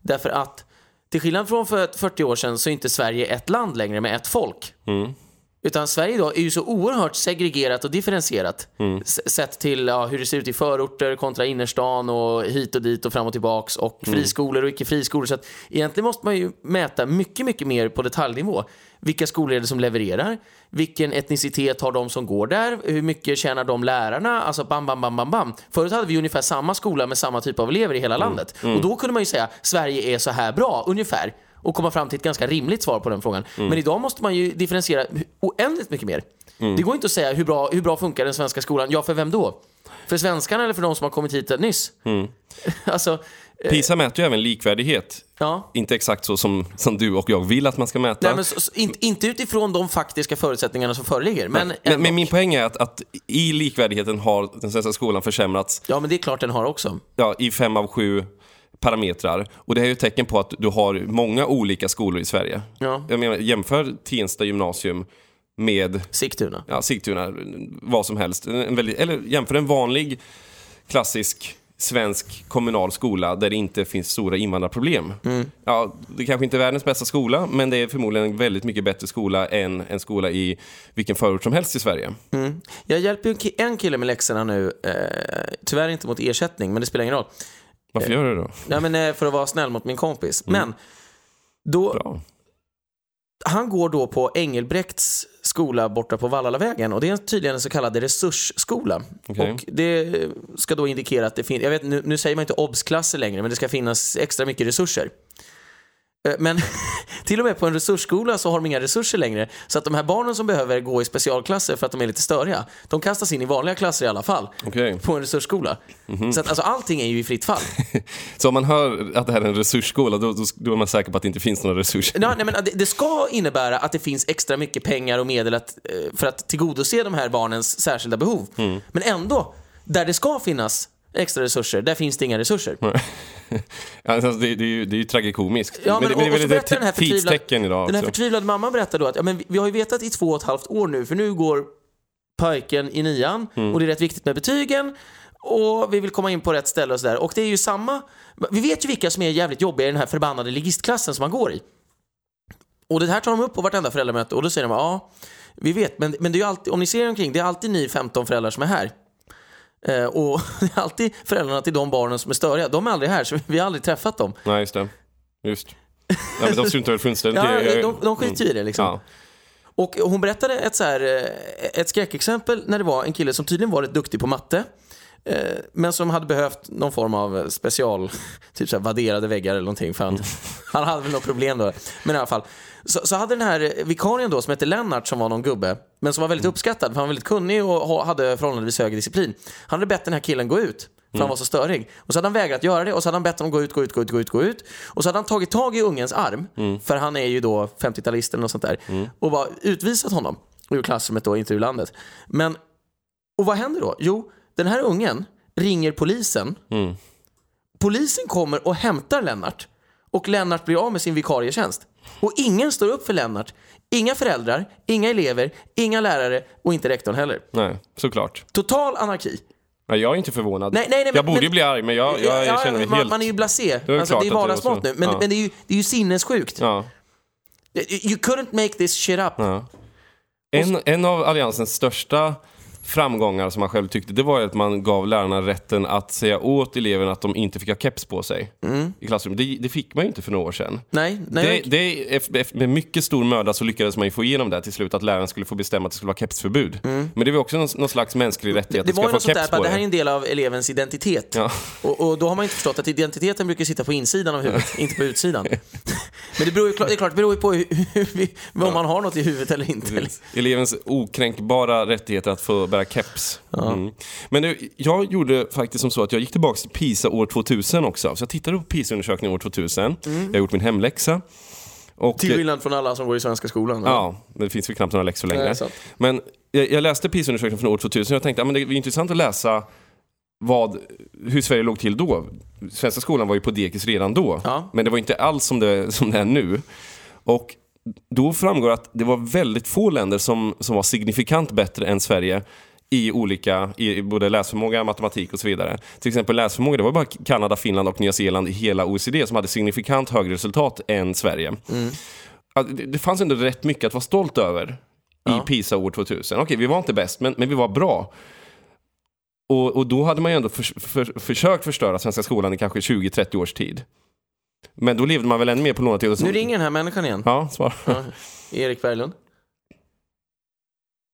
Därfr att till skillnad från för 40 år sedan så är inte Sverige ett land längre med ett folk. Mm. Utan Sverige idag är ju så oerhört segregerat och differentierat. Mm. Sett till ja, hur det ser ut i förorter kontra innerstan och hit och dit och fram och tillbaks och Mm. friskolor och icke friskolor. Så att egentligen måste man ju mäta mycket, mycket mer på detaljnivå. Vilka skolor är det som levererar? Vilken etnicitet har de som går där? Hur mycket tjänar de lärarna? Alltså bam, bam, bam, bam, bam. Förut hade vi ungefär samma skola med samma typ av elever i hela landet. Och då kunde man ju säga Sverige är så här bra, ungefär. Och komma fram till ett ganska rimligt svar på den frågan. Men idag måste man ju differentiera oändligt mycket mer. Det går inte att säga hur bra, hur bra funkar den svenska skolan? Ja, för vem då? För svenskarna eller för de som har kommit hit nyss? alltså, PISA mäter ju även likvärdighet. ja. Inte exakt så som, som du och jag vill att man ska mäta. Nej, men så, så, inte, inte utifrån de faktiska förutsättningarna som föreligger. Men, men, men min poäng är att, att i likvärdigheten har den svenska skolan försämrats Ja, men det är klart den har också. ja, i fem av sju parametrar. Och det är ju ett tecken på att du har många olika skolor i Sverige. Ja. Jag menar, jämför Tensta gymnasium med Sigtuna. ja, Sigtuna, vad som helst. En väldigt, eller jämför en vanlig klassisk svensk kommunal skola där det inte finns stora invandrarproblem. Ja, det kanske inte är världens bästa skola, men det är förmodligen en väldigt mycket bättre skola än en skola i vilken förort som helst i Sverige. Jag hjälper ju en kille med läxorna nu. Eh, tyvärr inte mot ersättning, men det spelar ingen roll. Varför gör du det då? Nej, men eh, för att vara snäll mot min kompis. Men då, Bra. han går då på Engelbrekts skola borta på Vallalavägen och det är tydligen en så kallad resursskola. Okej. Och det ska då indikera att det finns, jag vet nu, nu säger man inte obsklasser längre, men det ska finnas extra mycket resurser. Eh, Men till och med på en resursskola så har de inga resurser längre. Så att de här barnen som behöver gå i specialklasser för att de är lite störiga, de kastas in i vanliga klasser i alla fall. Okej. På en resursskola. Så att alltså allting är ju i fritt fall. Så om man hör att det här är en resursskola, då, då, då är man säker på att det inte finns några resurser. Nej, nej, men det, det ska innebära att det finns extra mycket pengar och medel att, eh, för att tillgodose de här barnens särskilda behov. Men ändå, där det ska finnas extra resurser, där finns det inga resurser. Alltså, det, det, är ju, det är ju tragikomiskt. Ja, men, det, och, det är väl ett berättar den här tidstecken idag den här också. förtvivlade mamman berättar då att ja, men vi, vi har ju vetat i två och ett halvt år nu, för nu går pojken i nian Mm. och det är rätt viktigt med betygen och vi vill komma in på rätt ställe och sådär. Och det är ju samma, vi vet ju vilka som är jävligt jobbiga i den här förbannade ligistklassen som man går i. Och det här tar de upp på vartenda föräldramöte och då säger de ja, vi vet, men, men det är ju alltid, om ni ser er omkring, det är alltid ni 15 föräldrar som är här. Eh, och det är alltid föräldrarna till de barnen som är störiga, de är aldrig här, så vi har aldrig träffat dem. Nej, just det. Just. Ja, men de struntar väl fullständigt Ja, i- de, de skiter ju i det liksom. Ja. Och hon berättade ett, så här, eh, ett skräckexempel när det var en kille som tydligen var rätt duktig på matte. Eh, Men som hade behövt någon form av special, typ så här vadderade väggar eller någonting. För han, han hade väl något problem då. Men i alla fall. Så, så hade den här vikarien då som hette Lennart som var någon gubbe. Men som var väldigt uppskattad för han var väldigt kunnig och ha- hade förhållandevis hög disciplin. Han hade bett den här killen gå ut. För han var så störig. Och så hade han vägrat göra det och så hade han bett honom gå ut, gå ut, gå ut, gå ut, gå ut. Och så hade han tagit tag i ungens arm, för han är ju då 50-talist eller något sånt där, och bara utvisat honom. ur klassrummet då, inte ur landet. Men, och vad händer då? Jo, den här ungen ringer polisen. Mm. Polisen kommer och hämtar Lennart och Lennart blir av med sin vikarietjänst. Och ingen står upp för Lennart. Inga föräldrar, inga elever, inga lärare och inte rektorn heller. Nej, såklart. Total anarki. Nej, jag är inte förvånad. Nej, nej, nej, jag men- borde ju bli arg, men jag, jag, Ja, känner mig man, helt... man är ju blasé. Alltså, det är att det är vardagsmat nu. Men, Ja. men det, är ju, det är ju sinnessjukt. Ja, You couldn't make this shit up. En, en av Alliansens största framgångar som man själv tyckte, det var ju att man gav lärarna rätten att säga åt eleverna att de inte fick ha keps på sig i klassrummet. Det, det fick man ju inte för några år sedan. Nej, nej. Det, det, med mycket stor möda så lyckades man ju få igenom det till slut, att läraren skulle få bestämma att det skulle vara kepsförbud. Men det var också någon, någon slags mänsklig rättighet, Mm. det att var ju något sånt där, på det här är en del av elevens identitet. Ja. Och, och då har man inte förstått att identiteten brukar sitta på insidan av huvudet, inte på utsidan. Men det beror ju, det är klart, det beror ju på hur, om man har något i huvudet eller inte. Elevens okränkbara rättigheter att få keps. Mm. Men nu, jag gjorde faktiskt som så att jag gick tillbaka till PISA år 2000 också. Så jag tittade på PISA-undersökningen år 2000. Jag har gjort min hemläxa. Och, Till skillnad från alla som går i svenska skolan. Ja, det finns väl knappt några läxor längre. Nej, men jag, jag läste PISA-undersökningen från år 2000 och jag tänkte att det är intressant att läsa vad, hur Sverige låg till då. Svenska skolan var ju på dekis redan då, Ja. men det var inte alls som det, som det är nu. Och då framgår att det var väldigt få länder som, som var signifikant bättre än Sverige i olika, i både läsförmåga, matematik och så vidare. Till exempel läsförmåga, det var bara Kanada, Finland och Nya Zeeland i hela OECD som hade signifikant högre resultat än Sverige. Ja, det, fanns ändå rätt mycket att vara stolt över i PISA år 2000. Okej, vi var inte bäst, men, men vi var bra. Och, och då hade man ju ändå för, för, försökt förstöra svenska skolan i kanske 20-30 års tid. Men då levde man väl ännu mer på lånat tid. Nu ringer den här människan igen. Ja, svar. Ja. Erik Berglund.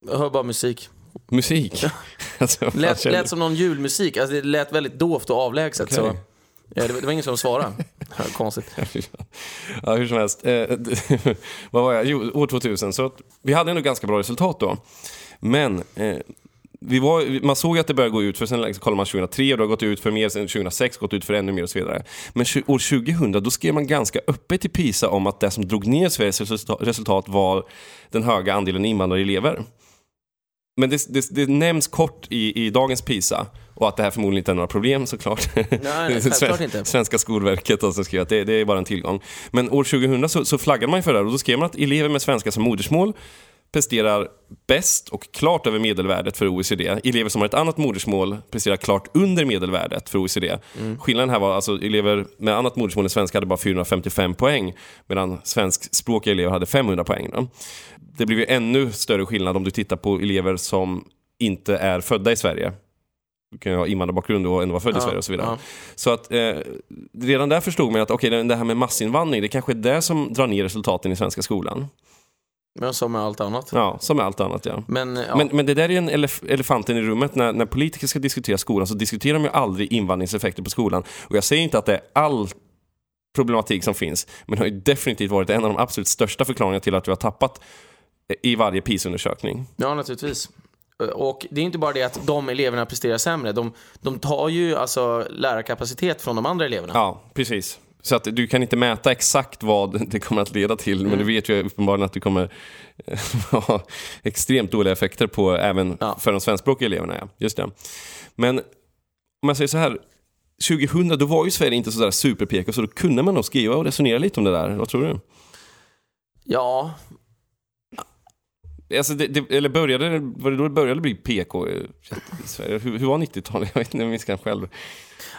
Jag hör bara musik. Musik. alltså, Lät, känner- lät som någon julmusik. Alltså det lät väldigt dovt och avlägset. Okej. Så. Ja, det, var- det var ingen som svarade. Konstigt. ja, hur som helst. Eh, vad var jag? Jo, år 2000. Så vi hade ändå ganska bra resultat då. Men eh, vi var, man såg att det började gå ut för sen liksom, kollar man 2003 och det har gått ut för mer, sen 2006 gått ut för ännu mer och så vidare. Men år 2000 då skrev man ganska öppet i PISA om att det som drog ner Sveriges resulta- resultat var den höga andelen invandrarelever. Men det, det, det nämns kort i, i dagens PISA och att det här förmodligen inte är några problem såklart. nej, självklart inte. Svenska Skolverket och som skrev att det, det är bara en tillgång. Men år 2000 så, så flaggade man ju för det här och då skrev man att elever med svenska som modersmål presterar bäst och klart över medelvärdet för OECD. Elever som har ett annat modersmål presterar klart under medelvärdet för OECD. Skillnaden här var alltså elever med annat modersmål än svenska hade bara 455 poäng medan svenskspråkiga elever hade 500 poäng. Då. Det blir ju ännu större skillnad om du tittar på elever som inte är födda i Sverige. Du kan ju ha invandrarbakgrund och ändå vara född i Ja, Sverige och så vidare. ja. Så att eh, redan där förstod man att okej, det här med massinvandring, det kanske är det som drar ner resultaten i svenska skolan. Men som med allt annat. Ja, som med allt annat ja. Men, ja. Men, men det där är en elef elefanten i rummet. När, när politiker ska diskutera skolan så diskuterar de ju aldrig invandringseffekter på skolan. Och jag säger inte att det är all problematik som finns, men det har ju definitivt varit en av de absolut största förklaringarna till att vi har tappat i varje PIS-undersökning. Ja, naturligtvis. Och det är inte bara det att de eleverna presterar sämre. De, de tar ju alltså lärarkapacitet från de andra eleverna. Ja, precis. Så att du kan inte mäta exakt vad det kommer att leda till, men du vet ju uppenbarligen att det kommer eh, ha extremt dåliga effekter på även Ja. för de svenskspråkiga eleverna. Ja. Just det. Men om jag säger så här, 2000 då var ju Sverige inte sådär super-PK, så då kunde man nog skriva och resonera lite om det där. Vad tror du? Ja, Alltså det, det, eller började, var det då det började bli PK i Sverige? Hur, hur var 90-talet? Jag vet inte, jag minns knappt själv.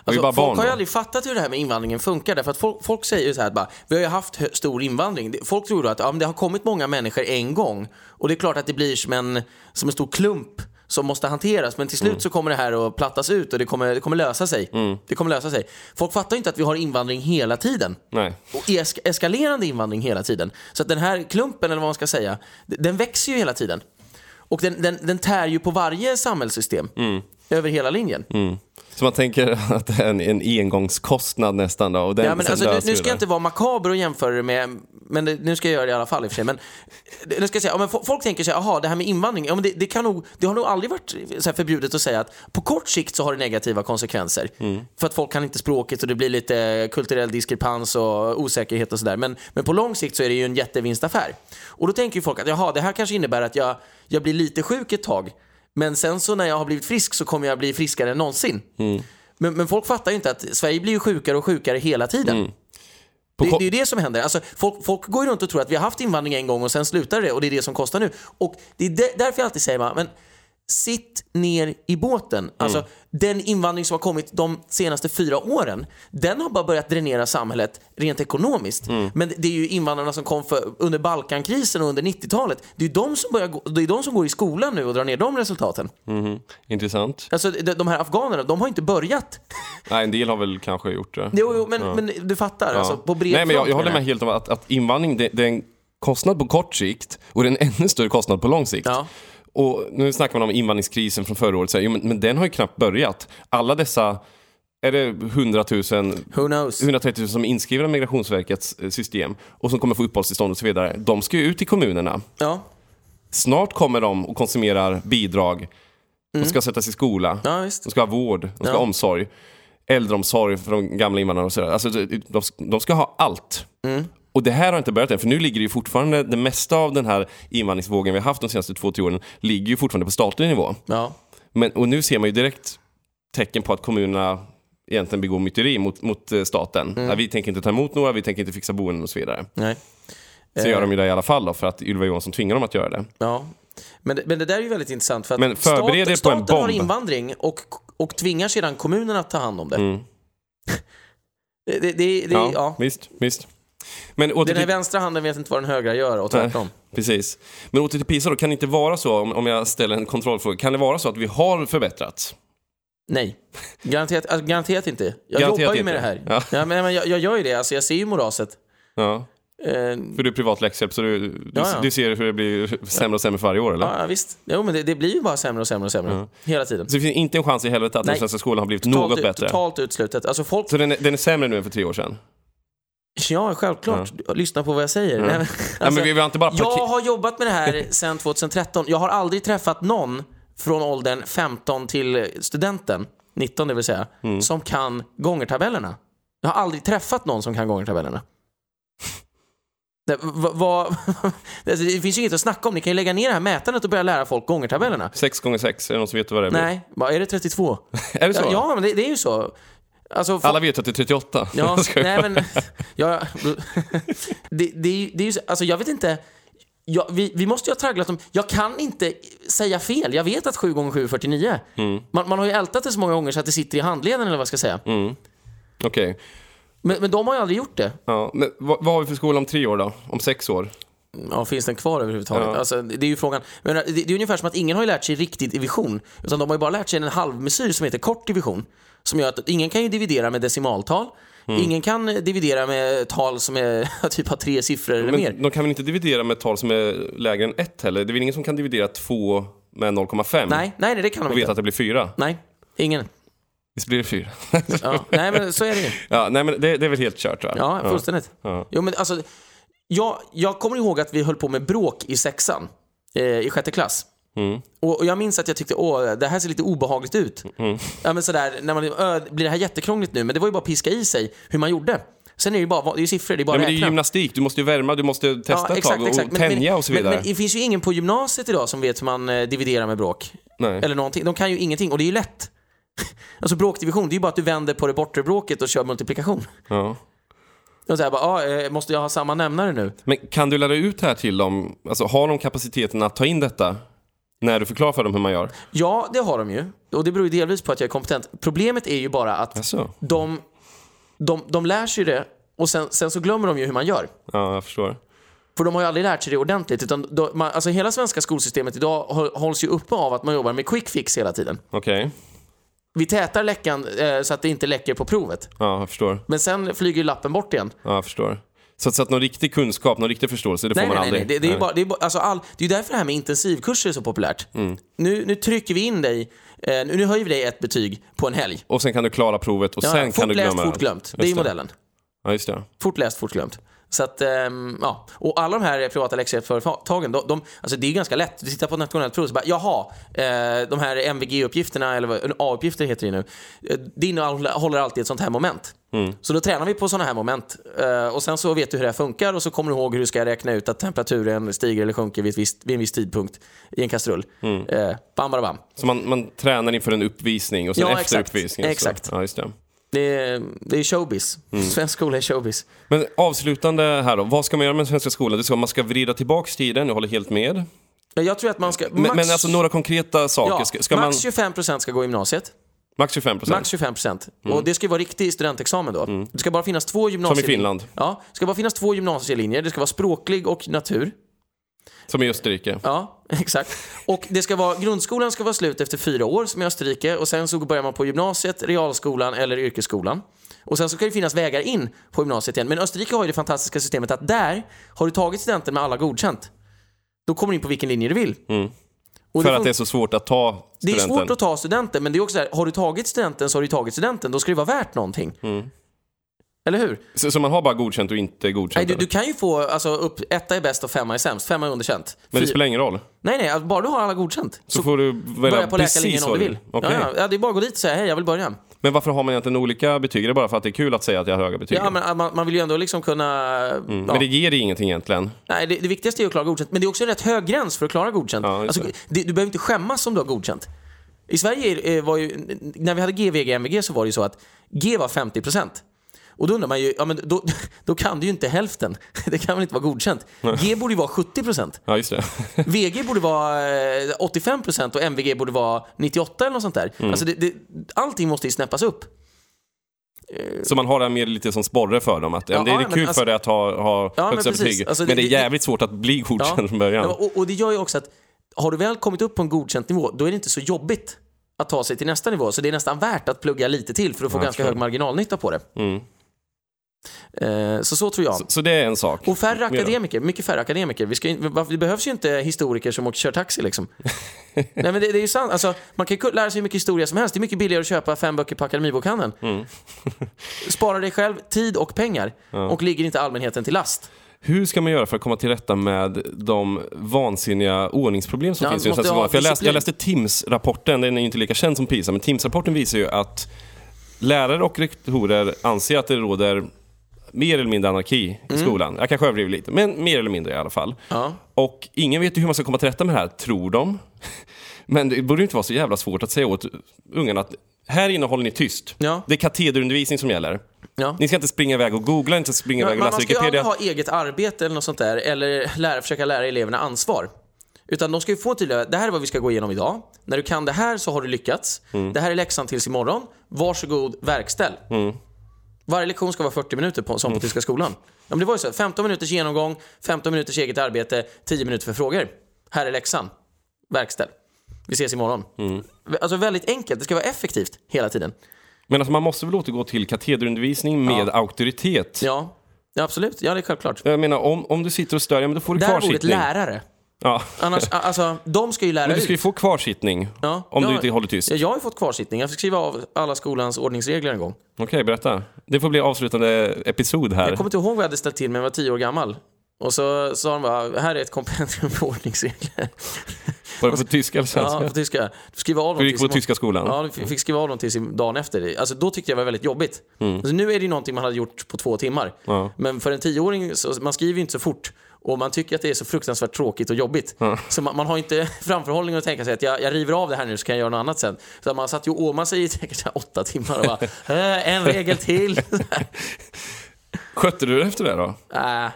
Alltså, folk barn har ju aldrig fattat hur det här med invandringen funkar. Därför att folk, folk säger ju så här att bara, vi har ju haft stor invandring. Folk tror då att ja, det har kommit många människor en gång. Och det är klart att det blir som en, som en stor klump som måste hanteras. Men till slut Mm. så kommer det här att plattas ut och det kommer, det kommer lösa sig. Det kommer lösa sig. Folk fattar ju inte att vi har invandring hela tiden. Nej. Och esk eskalerande invandring hela tiden. Så att den här klumpen, eller vad man ska säga, den växer ju hela tiden. Och den, den, den tär ju på varje samhällssystem. Över hela linjen. Så man tänker att det är en, en engångskostnad nästan då? Och den, Ja, men alltså, nu, nu ska jag inte vara makaber och jämföra det med, men det, nu ska jag göra det i alla fall i och för sig. Men, nu ska jag säga, ja, men fo- folk tänker sig, jaha, det här med invandring, ja, men det, det, kan nog, det har nog aldrig varit så här förbjudet att säga att på kort sikt så har det negativa konsekvenser. För att folk kan inte språket och det blir lite kulturell diskrepans och osäkerhet och sådär. Men, men på lång sikt så är det ju en jättevinstaffär. Och då tänker ju folk att, jaha, det här kanske innebär att jag, jag blir lite sjuk ett tag. Men sen så när jag har blivit frisk så kommer jag bli friskare än någonsin. Men, men folk fattar ju inte att Sverige blir ju sjukare och sjukare hela tiden. På Det, det är ju det som händer. Alltså, folk, folk går ju runt och tror att vi har haft invandring en gång och sen slutar det och det är det som kostar nu. Och det är därför jag alltid säger, va, men sitt ner i båten. Alltså, Den invandring som har kommit de senaste fyra åren, den har bara börjat dränera samhället rent ekonomiskt. Men det är ju invandrarna som kom för, under Balkankrisen och under 90-talet, det är de som, börjar det är de som går i skolan nu och drar ner de resultaten. Intressant. Alltså, de, här afghanerna, de har inte börjat. Nej, en del har väl kanske gjort det. Jo, jo men, men du fattar, alltså, på bred Nej, men jag, jag håller med helt om att, att invandring det, det är en kostnad på kort sikt och det är en ännu större kostnad på lång sikt. Ja. Och nu snackar man om invandringskrisen från förra året, så här, jo, men, men den har ju knappt börjat. Alla dessa, är det 100 000, Who knows? 130 000 som är inskrivna i Migrationsverkets eh, system och som kommer få uppehållstillstånd och så vidare, de ska ju ut i kommunerna. Ja, Snart kommer de och konsumerar bidrag. De ska sättas i skola. Mm. ja. De ska ha vård, de ska Ja. ha omsorg, äldreomsorg för de gamla invandrarna och sådär. Alltså, de, de, de ska ha allt. Mm. Och det här har inte börjat än, för nu ligger det ju fortfarande, det mesta av den här invandringsvågen vi har haft de senaste två, tre åren, ligger ju fortfarande på statlig nivå. Ja. Men, och nu ser man ju direkt tecken på att kommunerna egentligen begår myteri mot, mot eh, staten. Mm. Vi tänker inte ta emot några, vi tänker inte fixa boenden och så vidare. Nej. Så gör de ju det i alla fall då, för att Ylva Johansson tvingar dem att göra det. Ja. Men, det- men det där är ju väldigt intressant för att Men förbered er en staten har bomb. invandring och, och tvingar sedan kommunerna att ta hand om det. Mm. det, det, det, det Ja, ja. visst, visst. Men Den här vänstra handen vet inte vad den högra gör och tvärtom. precis. Men åter till PISA då, kan det inte vara så, om, om jag ställer en kontrollfråga, kan det vara så att vi har förbättrats? Nej, garanterat, alltså, garanterat inte. Jag Garanterat jobbar ju inte. med det här. Ja. Ja. men, men jag, jag gör ju det, alltså, jag ser ju moraset. Ja, Eh, för du är privat läxhjälp så du, du, Ja, ja. du ser hur det blir sämre och sämre för varje år eller? ja, visst. Jo, men det, det blir ju bara sämre och sämre och sämre. Hela tiden. Så det finns inte en chans i helvete att den Nej. svenska skolan har blivit Totalt, något bättre? Totalt utslutet. Alltså folk Så den är, den är sämre nu än för tre år sedan? Ja, självklart. Lyssna på vad jag säger. Nej, men, Nej, alltså, men vi vi inte bara jag har jobbat med det här sedan 2013. Jag har aldrig träffat någon från åldern 15 till studenten, 19 det vill säga, Mm. som kan gångertabellerna. Jag har aldrig träffat någon som kan gångertabellerna. Det, va, va, alltså, det finns ju inget att snacka om. Ni kan ju lägga ner det här mätandet och börja lära folk gångertabellerna. 6 gånger 6 är det någon som vet vad det blir? Nej, är det 32? Är det så? Ja, ja men det, det är ju så. Alltså, Alla vet att det är 38. Ja, Jag nej men... Ja, det, det, det är ju så- Alltså jag vet inte... Ja, vi, vi måste ju ha tragglat om... Jag kan inte säga fel. Jag vet att 7 gånger 7 är 49. Man, man har ju ältat det så många gånger så att det sitter i handleden eller vad jag ska säga. Okej. Men, men de har ju aldrig gjort det. Ja, men vad, vad har vi för skola om tre år då? Om sex år? Ja, finns den kvar överhuvudtaget? Ja. Alltså, det är ju frågan. Men det, det är ungefär som att ingen har lärt sig riktig division. Utan de har ju bara lärt sig en halvmesyr som heter kort division. Som gör att ingen kan ju dividera med decimaltal. Mm. Ingen kan dividera med tal som är typ har tre siffror eller mer. De kan väl inte dividera med tal som är lägre än 1 heller? Det är väl ingen som kan dividera 2 med 0,5? Nej, nej, det kan de Och vet inte. att det blir 4? Nej, ingen. Visst blir det 4? Ja, nej, men så är det ju. ja, nej men det, det är väl helt kört va? Ja, fullständigt. Ja. Jo, men alltså, jag, jag kommer ihåg att vi höll på med bråk i sexan, eh, i sjätte klass. Mm. Och, och jag minns att jag tyckte, åh, det här ser lite obehagligt ut. Mm. Ja, men sådär, när man, ö, blir det här jättekrångligt nu? Men det var ju bara att piska i sig hur man gjorde. Sen är det ju bara, det är siffror, det är bara Ja, men det är ju gymnastik, du måste ju värma, du måste testa ett tag och, och tänja och så vidare. Men, men det finns ju ingen på gymnasiet idag som vet hur man eh, dividerar med bråk. Nej. Eller någonting. De kan ju ingenting och det är ju lätt. Alltså bråkdivision, det är ju bara att du vänder på det bortre bråket och kör multiplikation. Ja. Och så här bara, ah, eh, måste jag ha samma nämnare nu? Men kan du lära ut det här till dem? Alltså har de kapaciteten att ta in detta? När du förklarar för dem hur man gör? Ja, det har de ju. Och det beror ju delvis på att jag är kompetent. Problemet är ju bara att de, de, de lär sig det och sen, sen så glömmer de ju hur man gör. Ja, jag förstår. För de har ju aldrig lärt sig det ordentligt. Utan de, man, alltså hela svenska skolsystemet idag hå- hålls ju uppe av att man jobbar med quick fix hela tiden. Okej. Vi tätar läckan eh, så att det inte läcker på provet. Ja, jag förstår. Men sen flyger lappen bort igen. Ja, jag förstår. Så att, så att någon riktig kunskap, någon riktig förståelse, det får Nej, man nej, aldrig. nej. Det, det, är bara, det, är bara, alltså all, det är därför det här med intensivkurser är så populärt. Mm. Nu, nu trycker vi in dig, eh, nu höjer vi dig ett betyg på en helg. Och sen kan du klara provet och Ja, sen fort kan du läst, glömma fort glömt. Det är modellen. Ja, just det. Fort läst, fort glömt. Så att, ehm, ja. Och alla de här privata läxhjälpsföretagen, de, de, alltså det är ganska lätt. Du tittar på ett nationellt prov och så bara, jaha, eh, de här MVG-uppgifterna, eller A-uppgifter heter det nu, eh, det innehåller alltid ett sånt här moment. Så då tränar vi på såna här moment eh, och sen så vet du hur det här funkar och så kommer du ihåg hur du ska räkna ut att temperaturen stiger eller sjunker vid, ett visst, vid en viss tidpunkt i en kastrull. Eh, bam, bara bam. Så man, man tränar inför en uppvisning och sen Ja, efter exakt. uppvisningen Exakt. Så, ja, just det. Det är, det är showbiz. Svensk skola är showbiz. Men avslutande här då, vad ska man göra med den svenska skolan? Det ska, man ska vrida tillbaks tiden, jag håller helt med. Jag tror att man ska... Men, max- men alltså några konkreta saker. Ja, ska, ska max man, 25% ska gå i gymnasiet. max 25 procent? Max 25%. Och det ska ju vara riktig studentexamen då. Det ska bara finnas två Som gymnasier... i Finland, Ja, det ska bara finnas två gymnasielinjer. Det ska vara språklig och natur. Som i Österrike. Ja, exakt. Och det ska vara, grundskolan ska vara slut efter fyra år som i Österrike och sen så börjar man på gymnasiet, realskolan eller yrkesskolan. Och sen så ska det finnas vägar in på gymnasiet igen. Men Österrike har ju det fantastiska systemet att där har du tagit studenten med alla godkänt. Då kommer du in på vilken linje du vill. Mm. För det att det är så svårt att ta det är studenten. svårt att ta studenten, men det är också så här, har du tagit studenten så har du tagit studenten, då ska det vara värt någonting. Mm. Eller hur? så, så man har bara godkänt och inte godkänt? Nej, du, du kan ju få, alltså upp, etta är bäst och femma är sämst, femma är underkänt. Men det spelar ingen roll? Nej, nej, alltså, bara du har alla godkänt. Så, får du välja på precis vad du vill. Okej. Ja, ja, ja, det är bara att gå dit och säga hej, jag vill börja. Men varför har man egentligen olika betyg? Är det bara för att det är kul att säga att jag har höga betyg? Ja, men man, man vill ju ändå liksom kunna... ja. Mm. Men det ger dig ingenting egentligen. Nej, det, det viktigaste är att klara godkänt, men det är också en rätt hög gräns för att klara godkänt. Ja, alltså, det, du behöver inte skämmas om du har godkänt. I Sverige eh, var ju, när vi hade GVG MVG så var det ju så att G var 50%. Och då undrar man ju, ja men då, då kan du ju inte hälften. Det kan väl inte vara godkänt? G borde ju vara 70%. Ja, just det. VG borde vara eh, 85% och MVG borde vara 98 eller något sånt där. Mm. Alltså det, det, allting måste ju snäppas upp. Så man har det mer lite som sporre för dem. Att, Ja, det är ja, men kul alltså- för dig att ha, ha Ja, men högsta precis. betyg. Alltså, men det är det- jävligt svårt att bli godkänd från början. Ja, och, och det gör ju också att har du väl kommit upp på en godkänt nivå, då är det inte så jobbigt att ta sig till nästa nivå. Så det är nästan värt att plugga lite till för att få Ja, ganska hög marginalnytta på det. Mm. Eh, så så tror jag. Så, så det är en sak. Och färre akademiker, mycket färre akademiker. Vi ska, in- det behövs ju inte historiker som åker kör taxi liksom. Nej men det, det är ju sant, alltså, man kan ju lära sig hur mycket historia som helst. Det är mycket billigare att köpa fem böcker på Akademibokhandeln. Mm. Spara dig själv tid och pengar och ligger inte allmänheten till last. Hur ska man göra för att komma till rätta med de vansinniga ordningsproblem som Ja, finns i den måste svenska ha skolan? För jag, läste, jag läste TIMS-rapporten, den är ju inte lika känd som PISA, men TIMS-rapporten visar ju att lärare och rektorer anser att det råder mer eller mindre anarki Mm. i skolan. Jag kanske överdriver lite, men mer eller mindre i alla fall. Ja. Och ingen vet ju hur man ska komma till rätta med det här, tror de. Men det borde inte vara så jävla svårt att säga åt ungarna att här inne håller ni tyst. Ja. Det är katederundervisning som gäller. Ja. Ni ska inte springa iväg och googla, inte springa Ja, iväg och läsa man ska ju Wikipedia. ha eget arbete eller något sånt där, eller lära, försöka lära eleverna ansvar. Utan de ska ju få tydliga, det här är vad vi ska gå igenom idag. När du kan det här så har du lyckats. Mm. Det här är läxan tills imorgon. Varsågod, verkställ. Mm. Varje lektion ska vara 40 minuter på, som på Tyska skolan. Ja, men det var ju så. 15 minuters genomgång, 15 minuters eget arbete, 10 minuter för frågor. Här är läxan. Verkställ. Vi ses imorgon. Mm. Alltså väldigt enkelt. Det ska vara effektivt hela tiden. Men alltså, man måste väl återgå till katederundervisning med auktoritet? Ja, ja absolut. Ja, det är självklart. Jag menar, om, om du sitter och stör, ja men då får du Där borde ett kvarsittning. lärare. Ja. Annars, alltså, de ska ju lära Men du ut. ska ju få kvarsittning Ja, om ja, du inte håller tyst. Ja, jag har ju fått kvarsittning. Jag fick skriva av alla skolans ordningsregler en gång. Okej, berätta. Det får bli avslutande episod här. Jag kommer inte ihåg vad jag hade ställt till med jag var tio år gammal. Och så sa de bara, här är ett kompendium med ordningsregler. Var det på tyska eller Ja, svenska? på tyska. Du skriva av Du gick på tyska skolan? Ja, du fick skriva av dem tills dagen efter. Alltså, då tyckte jag det var väldigt jobbigt. Mm. Alltså, nu är det ju någonting man hade gjort på två timmar. Ja. Men för en tioåring, så, man skriver ju inte så fort. Och man tycker att det är så fruktansvärt tråkigt och jobbigt. Så man, man har inte framförhållning att tänka sig att jag, jag river av det här nu så kan jag göra något annat sen. Så man satt ju och åmade sig i säkert åtta timmar och bara, "Äh, en regel till. Skötte du det efter det då? äh,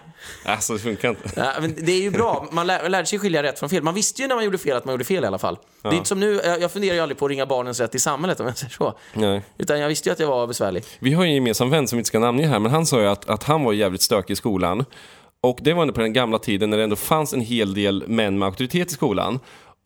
Alltså, det funkar inte. Ja, men det är ju bra. Man lär, lärde sig skilja rätt från fel. Man visste ju när man gjorde fel att man gjorde fel i alla fall. Det är inte som nu, jag jag funderar ju aldrig på att ringa barnens rätt i samhället om jag säger så. Nej. Utan jag visste ju att jag var besvärlig. Vi har ju en gemensam vän som vi inte ska namnge här, men han sa ju att, att han var jävligt stökig i skolan. Och det var ändå på den gamla tiden när det ändå fanns en hel del män med auktoritet i skolan.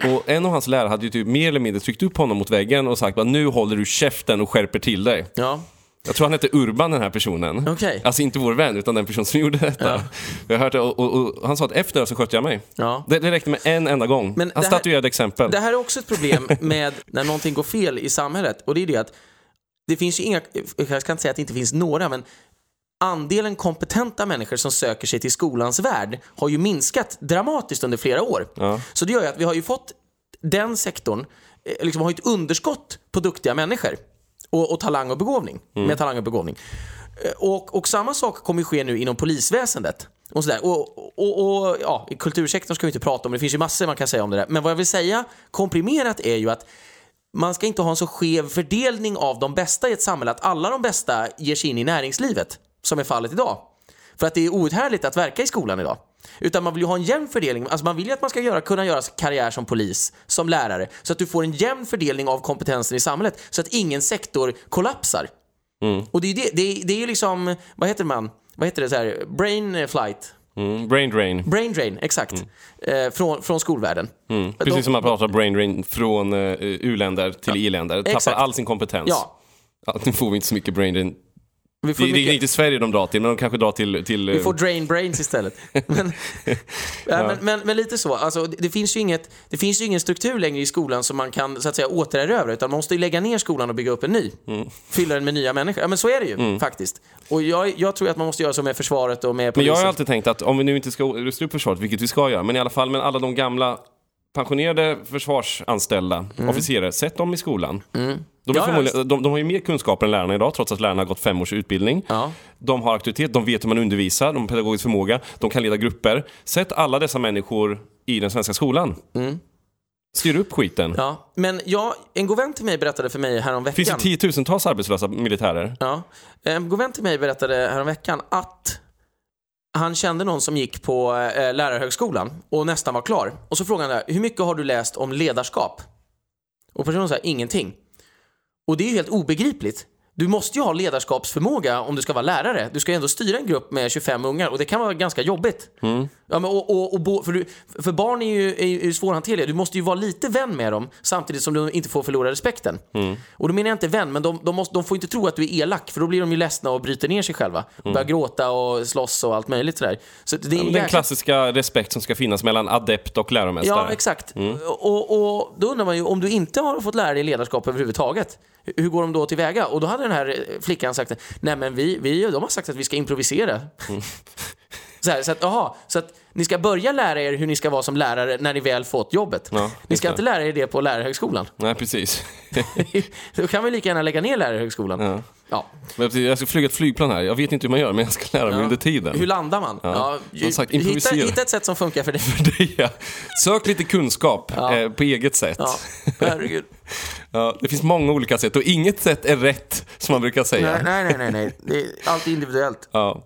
Och en av hans lärare hade ju typ mer eller mindre tryckt upp honom mot väggen och sagt att nu håller du käften och skärper till dig. Ja. Jag tror han hette Urban den här personen. Okej. Alltså inte vår vän, utan den person som gjorde detta. Ja. Jag det och, och, och han sa att efter det så skötte jag mig. Ja. Det, det räckte med en enda gång. Men han här- statuerade exempel. Det här är också ett problem med när någonting går fel i samhället. Och det är det att det finns ju inga, jag ska inte säga att det inte finns några, men andelen kompetenta människor som söker sig till skolans värld har ju minskat dramatiskt under flera år. Ja. Så det gör ju att vi har ju fått den sektorn, eh, liksom har ju ett underskott på duktiga människor. Och, och talang och begåvning. Med talang och begåvning. Eh, Och, och samma sak kommer ske nu inom polisväsendet. Och, sådär. Och, och, och ja, i kultursektorn ska vi inte prata om, det finns ju massor man kan säga om det där. Men vad jag vill säga komprimerat är ju att man ska inte ha en så skev fördelning av de bästa i ett samhälle, att alla de bästa ger sig in i näringslivet, som är fallet idag. För att det är outhärdligt att verka i skolan idag. Utan man vill ju ha en jämn fördelning. Alltså man vill ju att man ska göra, kunna göra karriär som polis, som lärare, så att du får en jämn fördelning av kompetensen i samhället, så att ingen sektor kollapsar. Och det är ju det, det, det är ju liksom, vad heter man? Vad heter det så här? Brain flight? Mm, brain drain. Brain drain, exakt. Eh, från, från skolvärlden. Mm. Precis De- som man pratar brain drain från uh, u-länder till i-länder. Tappar Exakt. all sin kompetens. Ja. Ja, nu får vi inte så mycket brain drain. Vi får Det, är mycket- inte Sverige de drar till, men de kanske drar till... till Vi eh, får drain brains istället. men, ja. men, men, men lite så. Alltså, det, finns ju inget, det finns ingen struktur längre i skolan som man kan så att säga, återerövra. Utan man måste ju lägga ner skolan och bygga upp en ny. Mm. Fylla den med nya människor. Ja, men så är det ju faktiskt. Och jag, jag tror att man måste göra så med försvaret och med Men polisen. jag har alltid tänkt att om vi nu inte ska rusta upp försvaret, vilket vi ska göra, men i alla fall med alla de gamla pensionerade försvarsanställda officerare, sätt dem i skolan. De, är Mm. Ja, ja, förmodligen, de, de har ju mer kunskaper än lärarna idag, trots att lärarna har gått fem års utbildning. Ja. De har auktoritet, de vet hur man undervisar, de har pedagogisk förmåga, de kan leda grupper. Sätt alla dessa människor i den svenska skolan. Styr upp skiten. Mm. Ja, men jag, en god vän till mig berättade för mig häromveckan. Det finns ju tiotusentals arbetslösa militärer. Ja. En god vän till mig berättade häromveckan att han kände någon som gick på eh, lärarhögskolan och nästan var klar. Och så frågade han där, hur mycket har du läst om ledarskap? Och personen sa ingenting. Och det är ju helt obegripligt. Du måste ju ha ledarskapsförmåga om du ska vara lärare. Du ska ju ändå styra en grupp med 25 ungar och det kan vara ganska jobbigt. Mm. Ja, men och, och, och, bo- för, du, för barn är ju, är ju svårhanterliga. Du måste ju vara lite vän med dem samtidigt som du inte får förlora respekten. Och då menar jag inte vän, men de, de, måste, de får inte tro att du är elak för då blir de ju ledsna och bryter ner sig själva. Och börjar gråta och slåss och allt möjligt sådär. Så det är en Den klassiska respekt som ska finnas mellan adept och läromästare. Ja, exakt. Och, och då undrar man ju, om du inte har fått lära dig ledarskap överhuvudtaget, hu- hur går de då tillväga? Och då hade den här flickan sagt, nej men vi, vi, de har sagt att vi ska improvisera. Så, här, så att, aha, så att ni ska börja lära er hur ni ska vara som lärare när ni väl fått jobbet. Ja, ni ska det. inte lära er det på lärarhögskolan. Nej, precis. då kan vi lika gärna lägga ner lärarhögskolan. Ja. Ja. Men Jag ska flyga ett flygplan här. Jag vet inte hur man gör, men jag ska lära mig Ja. under tiden. Hur landar man? Ja. Som sagt, hitta, hitta ett sätt som funkar för dig. Det är- Sök lite kunskap eh, på eget sätt. Ja, herregud. Ja, det finns många olika sätt och inget sätt är rätt, som man brukar säga. Nej, nej, nej, nej. nej. Det är allt individuellt. Ja.